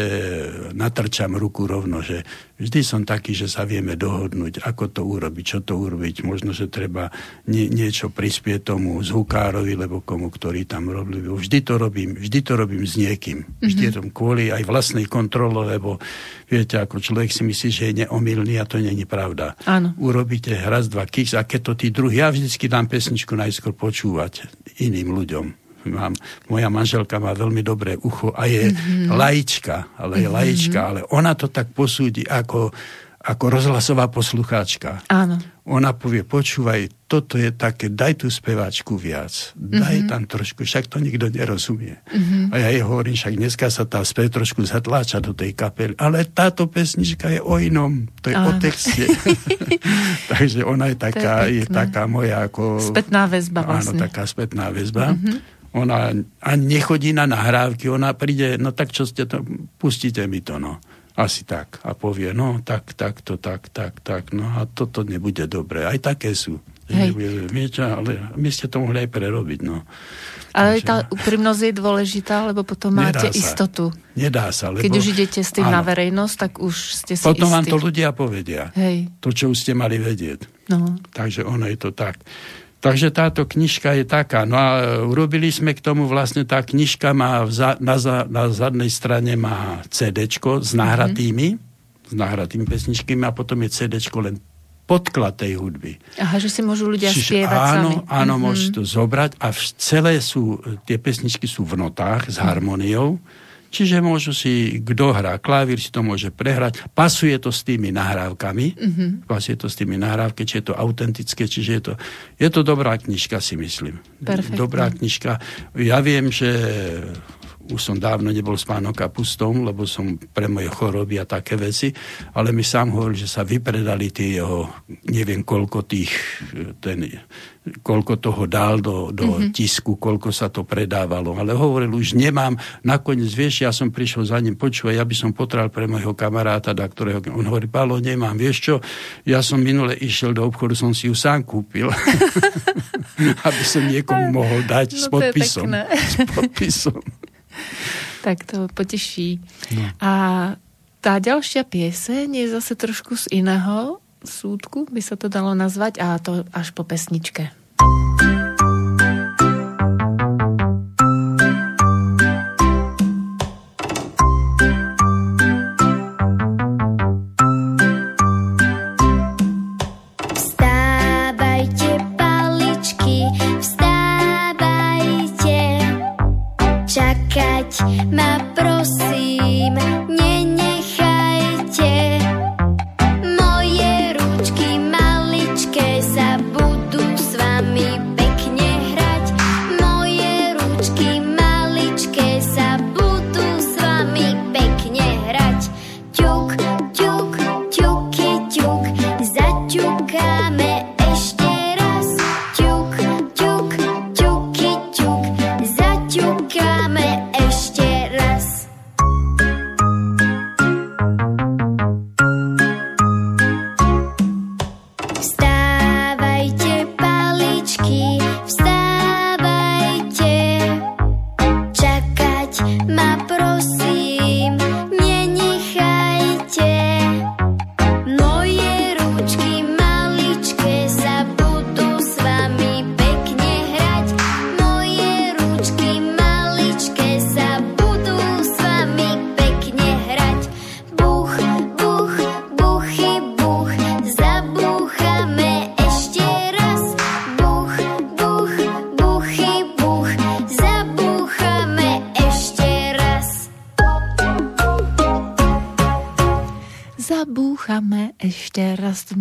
natrčam ruku rovno, že vždy som taký, že sa vieme dohodnúť, ako to urobiť, čo to urobiť. Možno, že treba nie, niečo prispieť tomu zvukárovi, lebo komu, ktorý tam robí. Vždy to robím, vždy to robím s niekým. Vždy mm-hmm. je to kvôli aj vlastnej kontrole, lebo viete, ako človek si myslí, že je neomilný a to není pravda. Áno. Urobíte raz, dva kiks a keď to tí druhý, ja vždycky dám pesničku najskôr počúvať iným ľuďom. Mám, moja manželka má veľmi dobré ucho a je mm-hmm. laička, ale je mm-hmm. laička, ale ona to tak posúdi ako ako rozhlasová poslucháčka. Áno. Ona povie, počúvaj, toto je také, daj tú speváčku viac, daj mm-hmm. tam trošku, však to nikto nerozumie. Mm-hmm. A ja jej hovorím, však dneska sa tá spev trošku zatláča do tej kapely, ale táto pesnička je o inom, to je Áno. o texte. Takže ona je taká, je, je taká moja ako... Spätná väzba vlastne. Áno, taká spätná väzba. Mm-hmm. Ona ani nechodí na nahrávky, ona príde, no tak čo ste to, pustite mi to, no asi tak. A povie, no tak, tak, to, tak, tak, tak. No a toto nebude dobré. Aj také sú. Hej. Viete, ale my ste to mohli aj prerobiť. No. Ale Takže, tá úprimnosť je dôležitá, lebo potom máte sa. istotu. Nedá sa. Lebo, Keď už idete s tým áno. na verejnosť, tak už ste si Potom istí. vám to ľudia povedia. Hej. To, čo už ste mali vedieť. No. Takže ono je to tak. Takže táto knižka je taká. No a e, urobili sme k tomu vlastne, tá knižka má za, na, za, na zadnej strane má CD s nahratými, mm-hmm. s nahratými pesničkami a potom je CD len podklad tej hudby. Aha, že si môžu ľudia Čiže spievať áno, sami. Áno, mm-hmm. môžete to zobrať a v celé sú, tie pesničky sú v notách s harmoniou. Mm-hmm Čiže môžu si, kto hrá klavír, si to môže prehrať. Pasuje to s tými nahrávkami. Mm-hmm. Pasuje to s tými nahrávkami, či je to autentické, čiže je to, je to dobrá knižka, si myslím. Perfektne. Dobrá knižka. Ja viem, že už som dávno nebol s pánom Kapustom, lebo som pre moje choroby a také veci, ale mi sám hovoril, že sa vypredali tie jeho, neviem koľko tých, ten, koľko toho dal do, do mm-hmm. tisku, koľko sa to predávalo. Ale hovoril, už nemám, nakoniec, vieš, ja som prišiel za ním, počúvaj, ja by som potral pre môjho kamaráta, da ktorého, on hovorí, Pálo, nemám, vieš čo, ja som minule išiel do obchodu, som si ju sám kúpil, aby som niekomu mohol dať no, s podpisom. S podpisom. tak to poteší. No. A tá ďalšia pieseň je zase trošku z iného súdku, by sa to dalo nazvať, a to až po pesničke.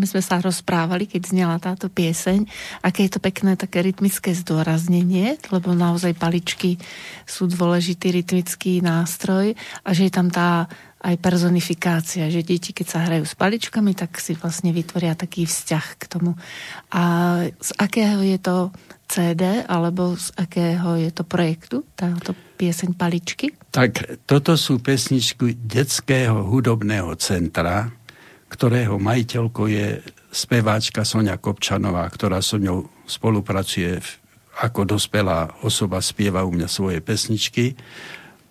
Sme sa rozprávali, keď znela táto pieseň, aké je to pekné také rytmické zdôraznenie, lebo naozaj paličky sú dôležitý rytmický nástroj a že je tam tá aj personifikácia, že deti, keď sa hrajú s paličkami, tak si vlastne vytvoria taký vzťah k tomu. A z akého je to CD, alebo z akého je to projektu, táto pieseň Paličky? Tak toto sú pesničky detského hudobného centra, ktorého majiteľkou je speváčka Sonia Kopčanová, ktorá so ňou spolupracuje ako dospelá osoba, spieva u mňa svoje pesničky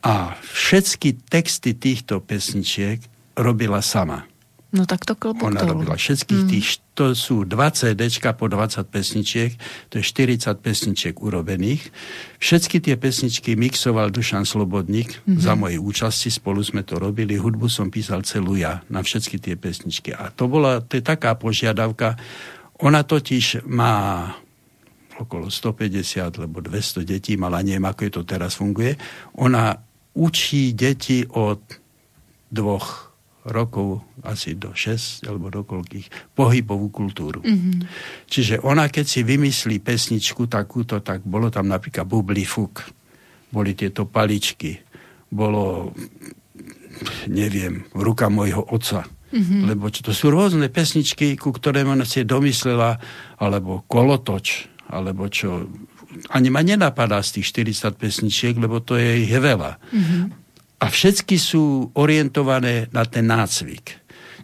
a všetky texty týchto pesničiek robila sama. No tak to klobúk Ona robila všetkých mm. tých, to sú 20 CD po 20 pesničiek, to je 40 pesničiek urobených. Všetky tie pesničky mixoval Dušan Slobodník mm-hmm. za mojej účasti, spolu sme to robili, hudbu som písal celú ja na všetky tie pesničky. A to bola, to je taká požiadavka, ona totiž má okolo 150 alebo 200 detí, mala neviem, ako je to teraz funguje. Ona učí deti od dvoch rokov, asi do 6 alebo do koľkých, pohybovú kultúru. Mm-hmm. Čiže ona, keď si vymyslí pesničku takúto, tak bolo tam napríklad Bubli Fuk, boli tieto paličky, bolo, neviem, ruka mojho otca, mm-hmm. lebo to sú rôzne pesničky, ku ktorým ona si domyslela, alebo kolotoč, alebo čo, ani ma nenapadá z tých 40 pesničiek, lebo to je ich veľa. Mm-hmm. A všetky sú orientované na ten nácvik.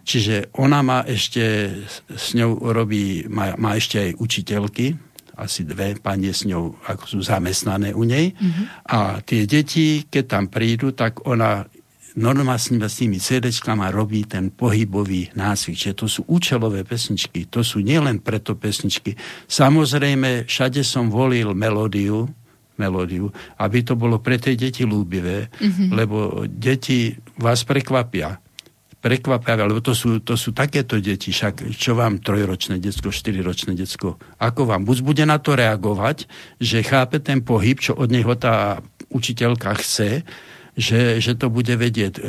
Čiže ona má ešte, s ňou robí, má, má ešte aj učiteľky, asi dve panie s ňou, ako sú zamestnané u nej. Mm-hmm. A tie deti, keď tam prídu, tak ona normálne s tými CD-čkami robí ten pohybový nácvik. Čiže to sú účelové pesničky. To sú nielen preto pesničky. Samozrejme, všade som volil melódiu, melódiu, aby to bolo pre tie deti lúbivé, mm-hmm. lebo deti vás prekvapia. Prekvapia, lebo to sú, to sú takéto deti, však čo vám trojročné detsko, štyriročné detsko, ako vám buď bude na to reagovať, že chápe ten pohyb, čo od neho tá učiteľka chce, že, že to bude vedieť e,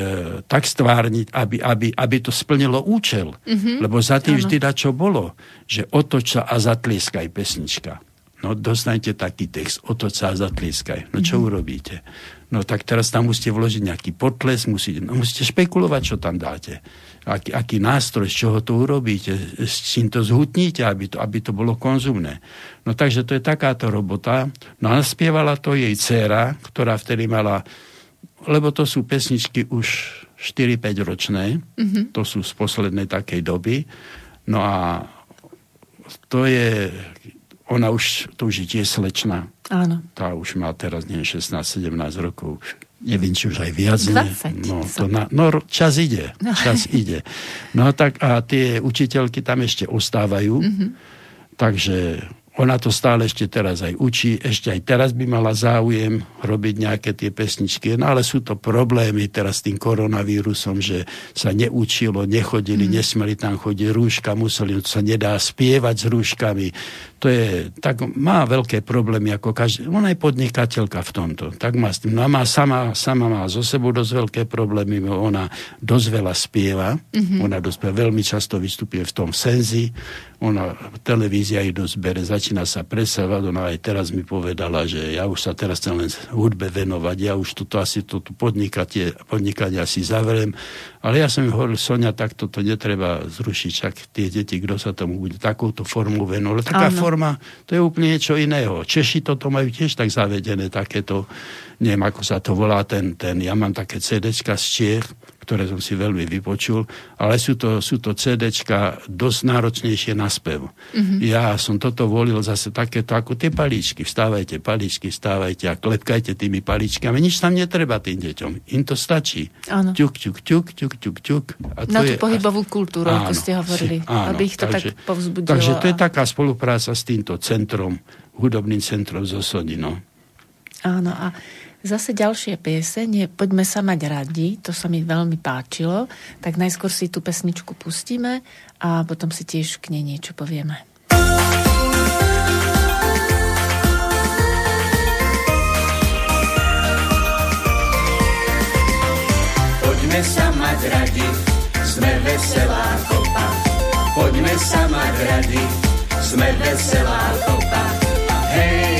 tak stvárniť, aby, aby, aby to splnilo účel. Mm-hmm. Lebo za tým vždy da čo bolo, že otoč sa a zatlieskaj pesnička. No dostanete taký text, otoč sa a zatlieskaj. No čo mm-hmm. urobíte? No tak teraz tam musíte vložiť nejaký potles, musíte, no, musíte špekulovať, čo tam dáte. Aký, aký nástroj, z čoho to urobíte, s čím to zhutníte, aby to, aby to bolo konzumné. No takže to je takáto robota. No a spievala to jej dcéra, ktorá vtedy mala lebo to sú pesničky už 4-5 ročné, mm-hmm. to sú z poslednej takej doby. No a to je, ona už, to už je tiež slečná. Áno. Tá už má teraz, nie 16-17 rokov, neviem, či už aj viac. 20. No, to na, no, čas ide, no. čas ide. No tak a tie učiteľky tam ešte ostávajú, mm-hmm. takže ona to stále ešte teraz aj učí, ešte aj teraz by mala záujem robiť nejaké tie pesničky, no ale sú to problémy teraz s tým koronavírusom, že sa neučilo, nechodili, mm. nesmeli tam chodiť rúška, museli, sa nedá spievať s rúškami, to je, tak má veľké problémy ako každý, ona je podnikateľka v tomto, tak má s tým, no a má sama, sama má zo sebou dosť veľké problémy, ona dosť veľa spieva, mm-hmm. ona dosť veľmi často vystupuje v tom senzi, ona, televízia ju dosť začína sa presávať, ona aj teraz mi povedala, že ja už sa teraz chcem len hudbe venovať, ja už toto asi toto podnikanie, podnikanie asi zavriem, ale ja som hovoril, Sonia, tak toto netreba zrušiť, však tie deti, kto sa tomu bude takouto formou venovať, taká Áno forma, to je úplne niečo iného. Češi toto majú tiež tak zavedené, takéto, neviem ako sa to volá, ten, ten ja mám také CDčka z Čiech, ktoré som si veľmi vypočul, ale sú to, sú to CDčka dosť náročnejšie na spev. Mm-hmm. Ja som toto volil zase takéto ako tie palíčky. Vstávajte, palíčky, vstávajte a klepkajte tými palíčkami. Nič tam netreba tým deťom. Im to stačí. Áno. Ťuk, ťuk, ťuk, ťuk, ťuk, ťuk. A to na tú je, pohybovú kultúru, áno, ako ste hovorili. Áno, aby ich to takže, tak povzbudilo. Takže to je taká spolupráca s týmto centrom, hudobným centrom zo Sodino. Áno, a Zase ďalšie piesenie, Poďme sa mať radi, to sa mi veľmi páčilo, tak najskôr si tú pesničku pustíme a potom si tiež k nej niečo povieme. Poďme sa mať radi, sme veselá kopa. Poďme sa mať radi, sme veselá kopa. Hej!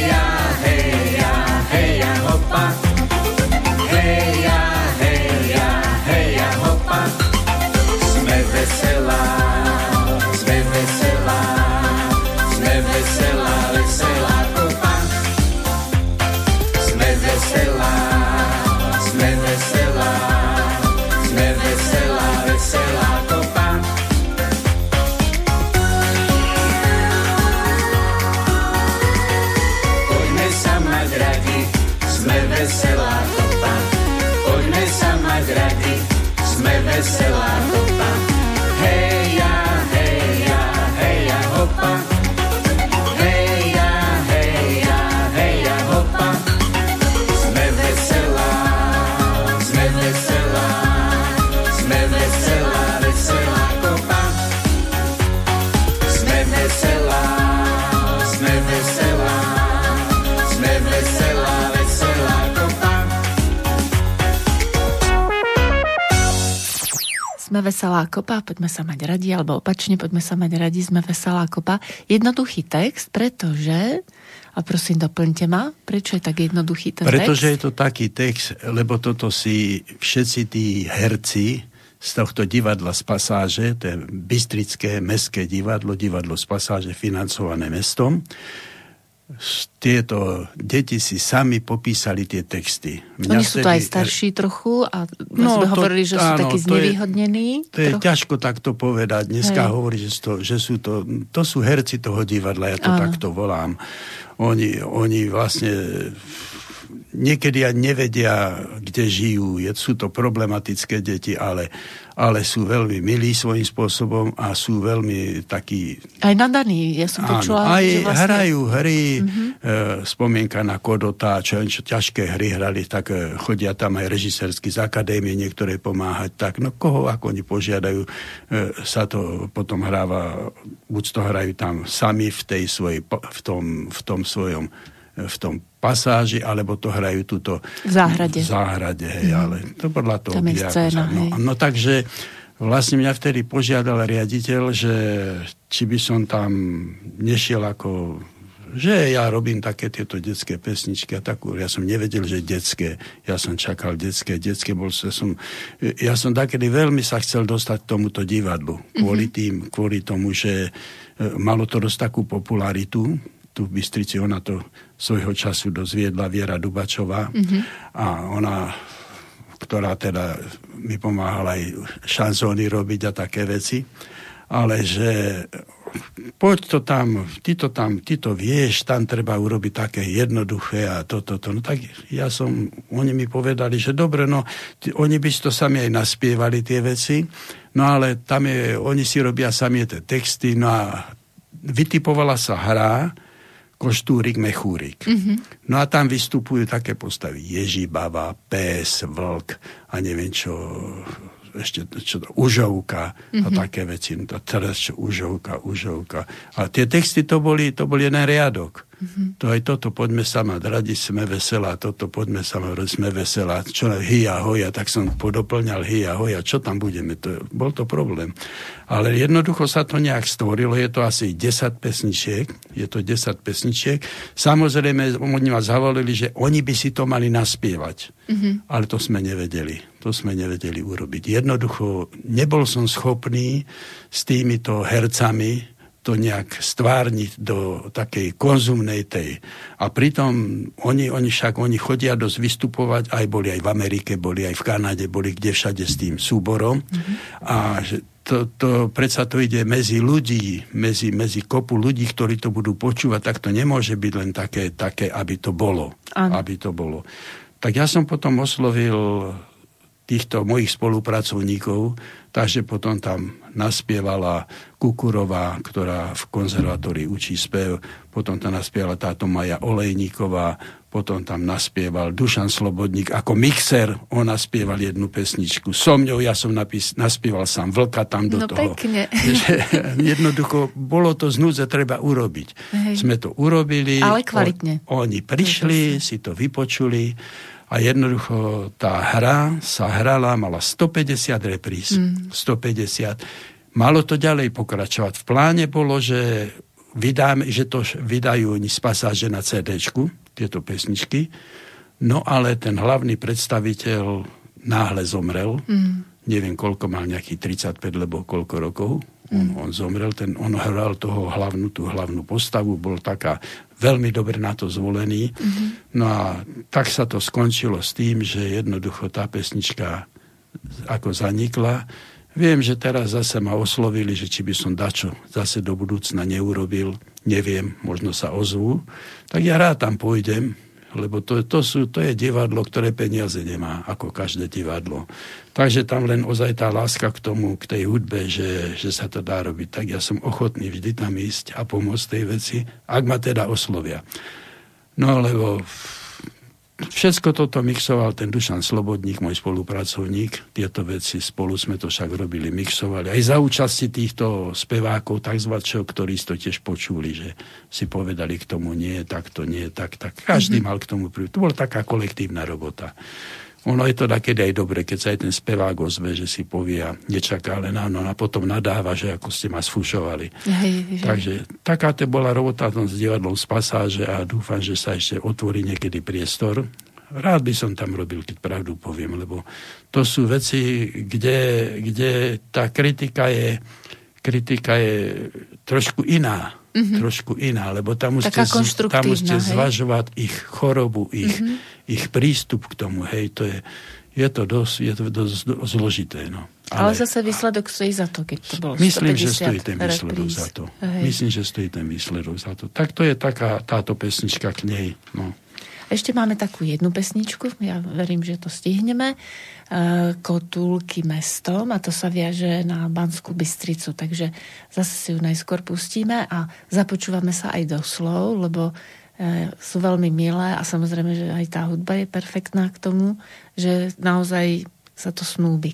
Veselá kopa, poďme sa mať radi, alebo opačne, poďme sa mať radi, sme veselá kopa. Jednoduchý text, pretože, a prosím, doplňte ma, prečo je tak jednoduchý ten Pretože je text? to taký text, lebo toto si všetci tí herci z tohto divadla z pasáže, to je Bystrické mestské divadlo, divadlo z pasáže financované mestom, tieto deti si sami popísali tie texty. Mňa Oni sú to aj starší trochu a No, sme to- hovorili, že sú áno, takí to je- znevýhodnení. To je ťažko takto povedať. Dneska Hej. hovorí, že, to, že sú to, to sú herci toho divadla, ja to Áno. takto volám. Oni, oni vlastne niekedy aj nevedia, kde žijú. Je, sú to problematické deti, ale, ale sú veľmi milí svojím spôsobom a sú veľmi takí Aj nadaní, ja som Áno, počula, aj že vlastne... hrajú hry, mm-hmm. e, spomienka na Kodota, čo, čo ťažké hry hrali, tak e, chodia tam aj režisérsky z akadémie niektoré pomáhať. Tak no koho, ako oni požiadajú, e, sa to potom hráva, buď to hrajú tam sami v tej svojej, v tom, v tom svojom v tom pasáži, alebo to hrajú túto V záhrade. v záhrade, hej, ale to podľa toho Tam je scéna, no, no takže vlastne mňa vtedy požiadal riaditeľ, že či by som tam nešiel ako že ja robím také tieto detské pesničky a takú, ja som nevedel, že detské, ja som čakal detské, detské, bol ja som, ja som takedy veľmi sa chcel dostať k tomuto divadlu, kvôli tým, kvôli tomu, že e, malo to dosť takú popularitu, tu v Bystrici, ona to svojho času dozviedla Viera Dubačová a ona ktorá teda mi pomáhala aj šanzóny robiť a také veci. Ale že poď to tam, ty to tam, ty to vieš, tam treba urobiť také jednoduché a toto, to, to. No tak ja som, oni mi povedali, že dobre, no, ty, oni by to sami aj naspievali tie veci, no ale tam je, oni si robia sami tie texty, no a vytipovala sa hra, koštúrik, mechúrik. Mm-hmm. No a tam vystupujú také postavy. Ježibaba, pes, vlk a neviem čo, ešte čo to, užovka mm-hmm. a také veci. No to teraz čo, užovka, užovka. A tie texty to boli, to bol jeden riadok. Mm-hmm. To aj toto, poďme sa mať radi, sme veselá, toto, poďme sa mať, sme veselá. Čo hia, hoja, tak som podoplňal hia, hoja, čo tam budeme, to, bol to problém. Ale jednoducho sa to nejak stvorilo, je to asi 10 pesničiek, je to 10 pesničiek. Samozrejme, oni ma zavolili, že oni by si to mali naspievať. Mm-hmm. Ale to sme nevedeli. To sme nevedeli urobiť. Jednoducho, nebol som schopný s týmito hercami to nejak stvárniť do takej konzumnej tej. A pritom oni, oni však, oni chodia dosť vystupovať, aj boli aj v Amerike, boli aj v Kanade, boli kde všade s tým súborom. Mm-hmm. A to, to, predsa to ide medzi ľudí, medzi, medzi kopu ľudí, ktorí to budú počúvať, tak to nemôže byť len také, také aby to bolo. Áno. Aby to bolo. Tak ja som potom oslovil týchto mojich spolupracovníkov, takže potom tam naspievala Kukurová, ktorá v konzervatórii učí spev, potom tam naspievala táto Maja Olejníková, potom tam naspieval Dušan Slobodník ako mixer, on naspieval jednu pesničku. So mňou ja som napis, naspieval sám Vlka tam do No toho. pekne. Že jednoducho, bolo to z núdze treba urobiť. Hej. Sme to urobili. Ale kvalitne. O, oni prišli, si to vypočuli a jednoducho tá hra sa hrala, mala 150 repríz. Mm. 150. malo to ďalej pokračovať. V pláne bolo, že, vydáme, že to vydajú oni z pasáže na CD, tieto pesničky, no ale ten hlavný predstaviteľ náhle zomrel. Mm. Neviem, koľko mal, nejakých 35, lebo koľko rokov. On, on zomrel, ten, on hral toho hlavnú, tú hlavnú postavu, bol taká veľmi dobre na to zvolený. Mm-hmm. No a tak sa to skončilo s tým, že jednoducho tá pesnička ako zanikla. Viem, že teraz zase ma oslovili, že či by som dačo zase do budúcna neurobil, neviem, možno sa ozvú. Tak ja rád tam pôjdem, lebo to, to, sú, to je divadlo, ktoré peniaze nemá, ako každé divadlo. Takže tam len ozaj tá láska k tomu, k tej hudbe, že, že sa to dá robiť. Tak ja som ochotný vždy tam ísť a pomôcť tej veci, ak ma teda oslovia. No lebo Všetko toto mixoval ten Dušan Slobodník, môj spolupracovník. Tieto veci spolu sme to však robili, mixovali. Aj za účasti týchto spevákov, tak zvačov, ktorí to tiež počuli, že si povedali k tomu nie, tak to nie, tak, tak. Každý mm-hmm. mal k tomu To bola taká kolektívna robota. Ono je to takedy aj dobre, keď sa aj ten spevák ozve, že si povie a nečaká len áno a potom nadáva, že ako ste ma sfúšovali. Hej. Takže taká to bola robota s divadlom z pasáže a dúfam, že sa ešte otvorí niekedy priestor. Rád by som tam robil, keď pravdu poviem, lebo to sú veci, kde, kde tá kritika je, kritika je trošku iná mm-hmm. trošku iná, lebo tam musíte, tam musíte zvažovať ich chorobu, ich, mm-hmm. ich prístup k tomu, hej, to je, je to dosť, je to dosť, zložité, no. Ale, Ale zase výsledok stojí za to, keď to bolo Myslím, že stojí ten výsledok za to. Hej. Myslím, že stojí ten výsledok za to. Tak to je taká táto pesnička k nej, no. Ešte máme takú jednu pesničku, ja verím, že to stihneme. E, Kotulky mestom a to sa viaže na Banskú Bystricu, takže zase si ju najskôr pustíme a započúvame sa aj do slov, lebo e, sú veľmi milé a samozrejme, že aj tá hudba je perfektná k tomu, že naozaj sa to snúbi.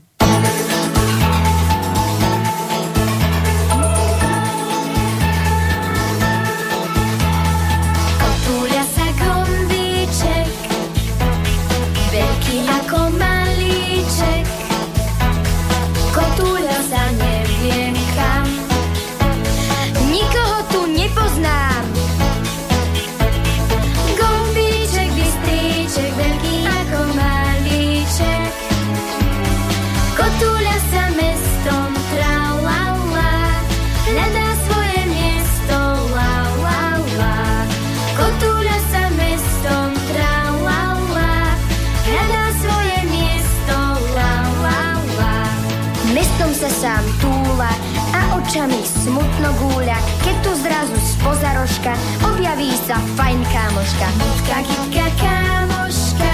Očami smutno gúľa, keď tu zrazu spoza rožka objaví sa fajn kámoška. Nutka, gitka, kámoška,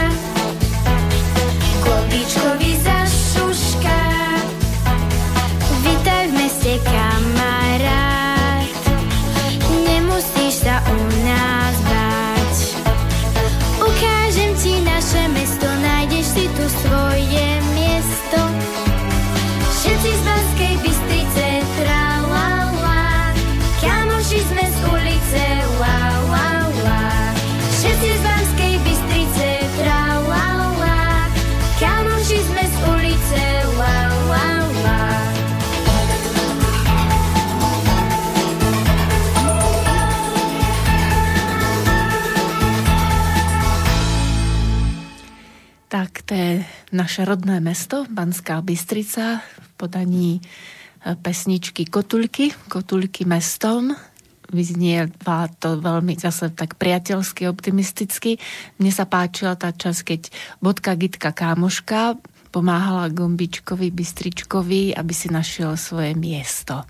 klobičkovi zašuška. Vítaj v meste, kamarát, nemusíš sa u nás báť. Ukážem ti naše mesto, nájdeš si tu svoje naše rodné mesto, Banská Bystrica, v podaní e, pesničky Kotulky, Kotulky mestom. Vyznieva to veľmi zase tak priateľsky, optimisticky. Mne sa páčila tá časť, keď bodka Gitka Kámoška pomáhala Gombičkovi, Bystričkovi, aby si našiel svoje miesto.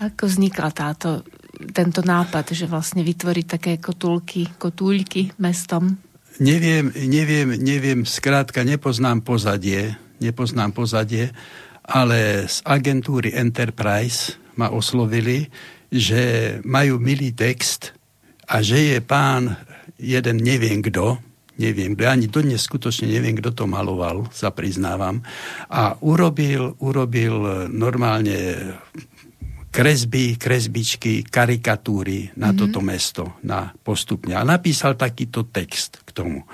Ako vznikla táto, tento nápad, že vlastne vytvoriť také kotulky, kotúľky mestom? Neviem, neviem, neviem, skrátka nepoznám pozadie, nepoznám pozadie, ale z agentúry Enterprise ma oslovili, že majú milý text a že je pán jeden neviem kto, neviem kto, ani dodnes skutočne neviem, kto to maloval, sa priznávam, a urobil, urobil normálne kresby, kresbičky, karikatúry na mm-hmm. toto mesto, na postupne. A napísal takýto text tomu.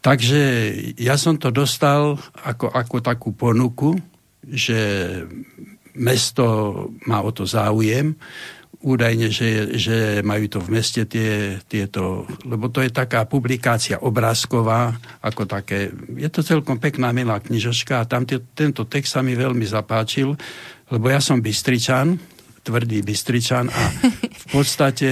Takže ja som to dostal ako, ako takú ponuku, že mesto má o to záujem, údajne, že, že majú to v meste tie, tieto, lebo to je taká publikácia obrázková, ako také, je to celkom pekná, milá knižočka a tam tie, tento text sa mi veľmi zapáčil, lebo ja som Bystričan, tvrdý Bystričan a v podstate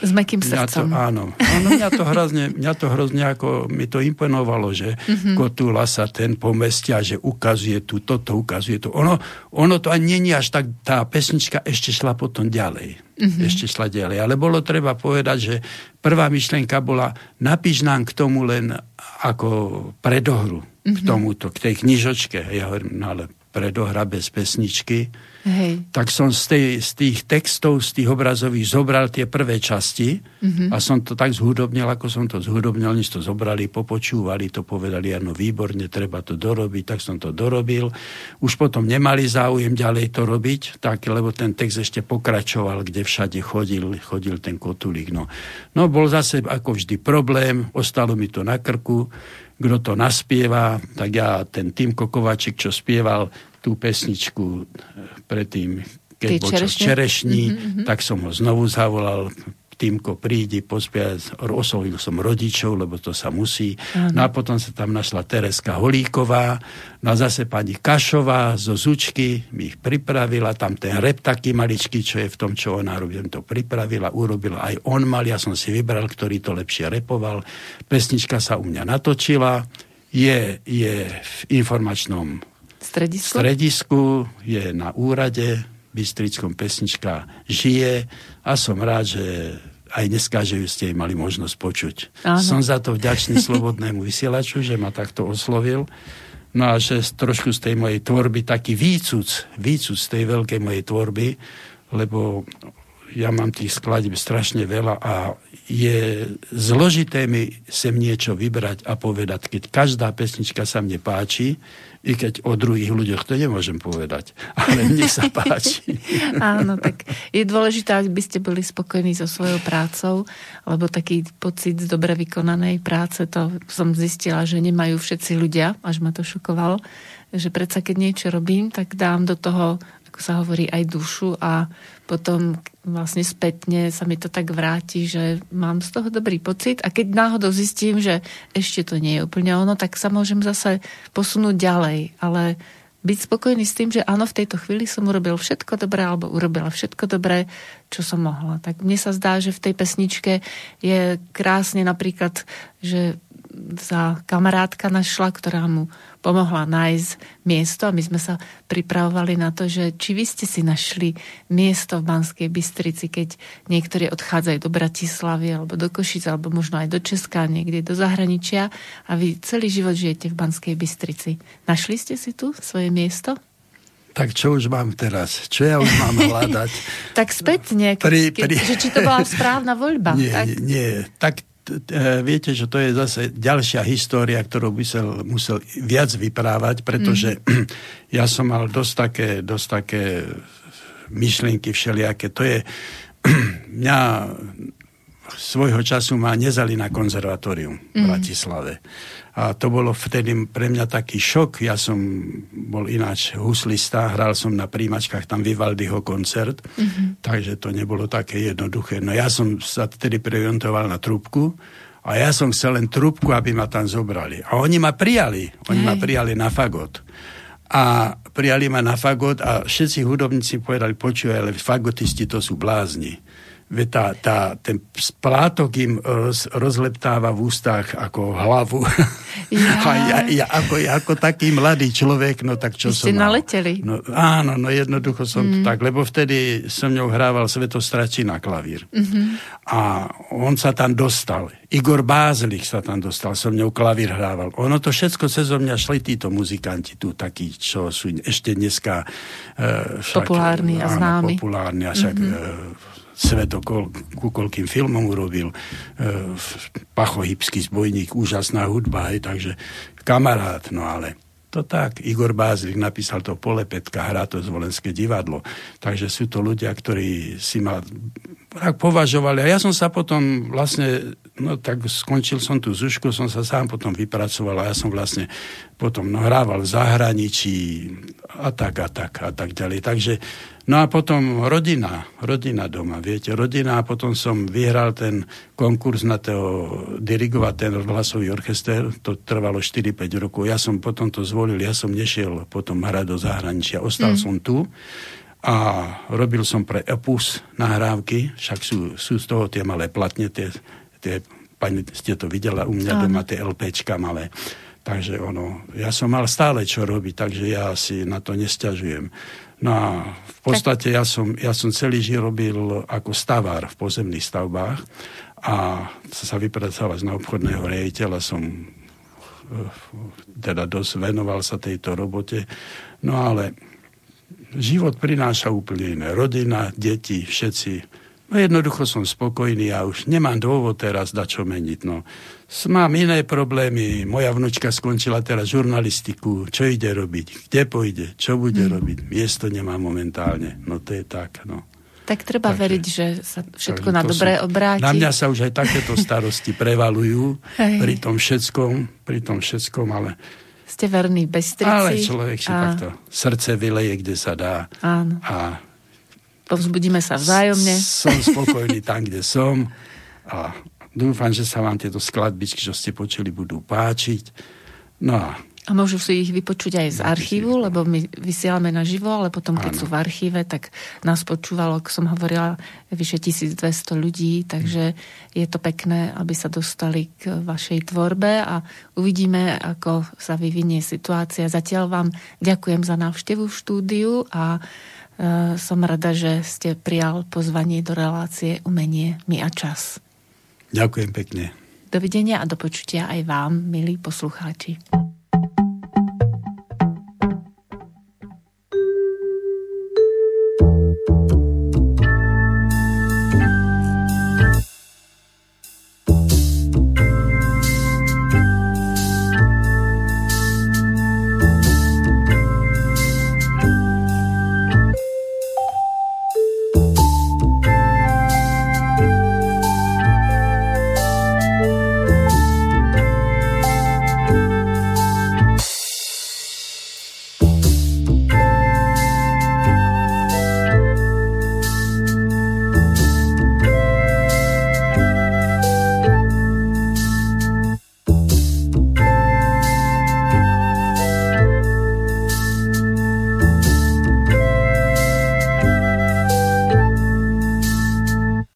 s mekým srdcom. to, áno. áno mňa, to hrozne, mňa to hrozne ako, mi to imponovalo, že mm-hmm. kotúla sa ten po meste a že ukazuje tu, toto ukazuje tu. Ono, ono to ani nie až tak, tá pesnička ešte šla potom ďalej. Mm-hmm. Ešte šla ďalej. Ale bolo treba povedať, že prvá myšlienka bola, napíš nám k tomu len ako predohru, mm-hmm. k mhm. tomuto, k tej knižočke. Ja hovorím, no ale predohra bez pesničky Hej. tak som z, tej, z tých textov, z tých obrazových zobral tie prvé časti mm-hmm. a som to tak zhudobnil, ako som to zhudobnil, oni to zobrali, popočúvali, to povedali, áno, výborne, treba to dorobiť, tak som to dorobil. Už potom nemali záujem ďalej to robiť, tak, lebo ten text ešte pokračoval, kde všade chodil, chodil ten kotulík. No. no bol zase ako vždy problém, ostalo mi to na krku, kto to naspieva, tak ja, ten Tým Kokovačik, čo spieval, tú pesničku eh, predtým, keď bol čas čerešní, mm-hmm. tak som ho znovu zavolal, Týmko prídi, pospiať, oslovil som rodičov, lebo to sa musí. Ano. No a potom sa tam našla Tereska Holíková, no a zase pani Kašová zo Zučky mi ich pripravila, tam ten rep taký maličký, čo je v tom, čo ona robí, to pripravila, urobila aj on mal, ja som si vybral, ktorý to lepšie repoval. Pesnička sa u mňa natočila, je, je v informačnom stredisku? stredisku, je na úrade, Bystrickom pesnička žije a som rád, že aj dneska, že ju ste mali možnosť počuť. Áno. Som za to vďačný slobodnému vysielaču, že ma takto oslovil. No a že trošku z tej mojej tvorby taký výcuc, výcuc z tej veľkej mojej tvorby, lebo ja mám tých skladeb strašne veľa a je zložité mi sem niečo vybrať a povedať, keď každá pesnička sa mne páči, i keď o druhých ľuďoch to nemôžem povedať, ale mne sa páči. Áno, tak je dôležité, aby ste boli spokojní so svojou prácou, lebo taký pocit z dobre vykonanej práce, to som zistila, že nemajú všetci ľudia, až ma to šokovalo, že predsa keď niečo robím, tak dám do toho ako sa hovorí, aj dušu a potom vlastne spätne sa mi to tak vráti, že mám z toho dobrý pocit a keď náhodou zistím, že ešte to nie je úplne ono, tak sa môžem zase posunúť ďalej, ale byť spokojný s tým, že áno, v tejto chvíli som urobil všetko dobré alebo urobila všetko dobré, čo som mohla. Tak mne sa zdá, že v tej pesničke je krásne napríklad, že sa kamarátka našla, ktorá mu pomohla nájsť miesto a my sme sa pripravovali na to, že či vy ste si našli miesto v Banskej Bystrici, keď niektorí odchádzajú do Bratislavy alebo do Košic alebo možno aj do Česka, niekde do zahraničia a vy celý život žijete v Banskej Bystrici. Našli ste si tu svoje miesto? Tak čo už mám teraz? Čo ja už mám hľadať? tak spätne, pri, pri... že či to bola správna voľba. Nie, tak? nie. Tak viete, že to je zase ďalšia história, ktorú by som musel viac vyprávať, pretože mm. ja som mal dosť také, dosť také myšlienky všelijaké. To je, mňa svojho času ma nezali na konzervatórium v mm. Bratislave. A to bolo vtedy pre mňa taký šok. Ja som bol ináč huslista, hral som na príjmačkách tam Vivaldiho koncert, mm-hmm. takže to nebolo také jednoduché. No ja som sa vtedy preorientoval na trúbku a ja som chcel len trúbku, aby ma tam zobrali. A oni ma prijali. Oni Hej. ma prijali na fagot. A prijali ma na fagot a všetci hudobníci povedali, počúvaj, ale fagotisti to sú blázni tá, tá, ten splátok im roz, rozleptáva v ústach ako hlavu. Ja. A ja, ja, ako, ja ako taký mladý človek, no tak čo Vy som... naleteli. No, áno, no jednoducho som mm. tak, lebo vtedy som ňou hrával Svetostračí na klavír. Mm-hmm. A on sa tam dostal. Igor Bázlik sa tam dostal, som ňou klavír hrával. Ono to všetko cez mňa šli títo muzikanti tu, takí, čo sú ešte dneska... Uh, však, populárni a známi. populárni a však... Mm-hmm. Uh, svet okol, ku koľkým filmom urobil. E, Pachohybský zbojník, úžasná hudba, hej, takže kamarát, no ale to tak. Igor Bázlik napísal to Polepetka, hrá to Zvolenské divadlo. Takže sú to ľudia, ktorí si ma tak považovali. A ja som sa potom vlastne, no tak skončil som tú Zušku, som sa sám potom vypracoval a ja som vlastne potom no, v zahraničí a tak a tak a tak ďalej. Takže No a potom rodina, rodina doma, viete, rodina a potom som vyhral ten konkurs na toho dirigovať ten hlasový orchester, to trvalo 4-5 rokov, ja som potom to zvolil, ja som nešiel potom hrať do zahraničia, ostal mm. som tu a robil som pre Epus nahrávky, však sú, sú z toho tie malé platne, tie, tie pani, ste to videla u mňa doma, tie LPčka malé. Takže ono, ja som mal stále čo robiť, takže ja si na to nestiažujem. No a v podstate ja som, ja som celý život robil ako stavár v pozemných stavbách a sa vypracovať na obchodného riaditeľa som eh, teda dosť venoval sa tejto robote. No ale život prináša úplne iné. Rodina, deti, všetci No jednoducho som spokojný a už nemám dôvod teraz dať čo meniť. No. Mám iné problémy. Moja vnúčka skončila teraz žurnalistiku. Čo ide robiť? Kde pôjde? Čo bude mm. robiť? Miesto nemá momentálne. No to je tak. No. Tak treba takže, veriť, že sa všetko na dobré obráti. Na mňa sa už aj takéto starosti prevalujú pri tom všetkom, pri tom všetkom, ale ste verní bestrici. Ale človek si a... takto srdce vyleje, kde sa dá. Áno. A Povzbudíme sa vzájomne. Som spokojný tam, kde som a dúfam, že sa vám tieto skladbičky, čo ste počuli, budú páčiť. No a a môžu si ich vypočuť aj z archívu, lebo my vysielame naživo, ale potom, keď Áno. sú v archíve, tak nás počúvalo, ako som hovorila, vyše 1200 ľudí, takže je to pekné, aby sa dostali k vašej tvorbe a uvidíme, ako sa vyvinie situácia. Zatiaľ vám ďakujem za návštevu v štúdiu a som rada, že ste prijal pozvanie do relácie Umenie, my a čas. Ďakujem pekne. Dovidenia a do počutia aj vám, milí poslucháči.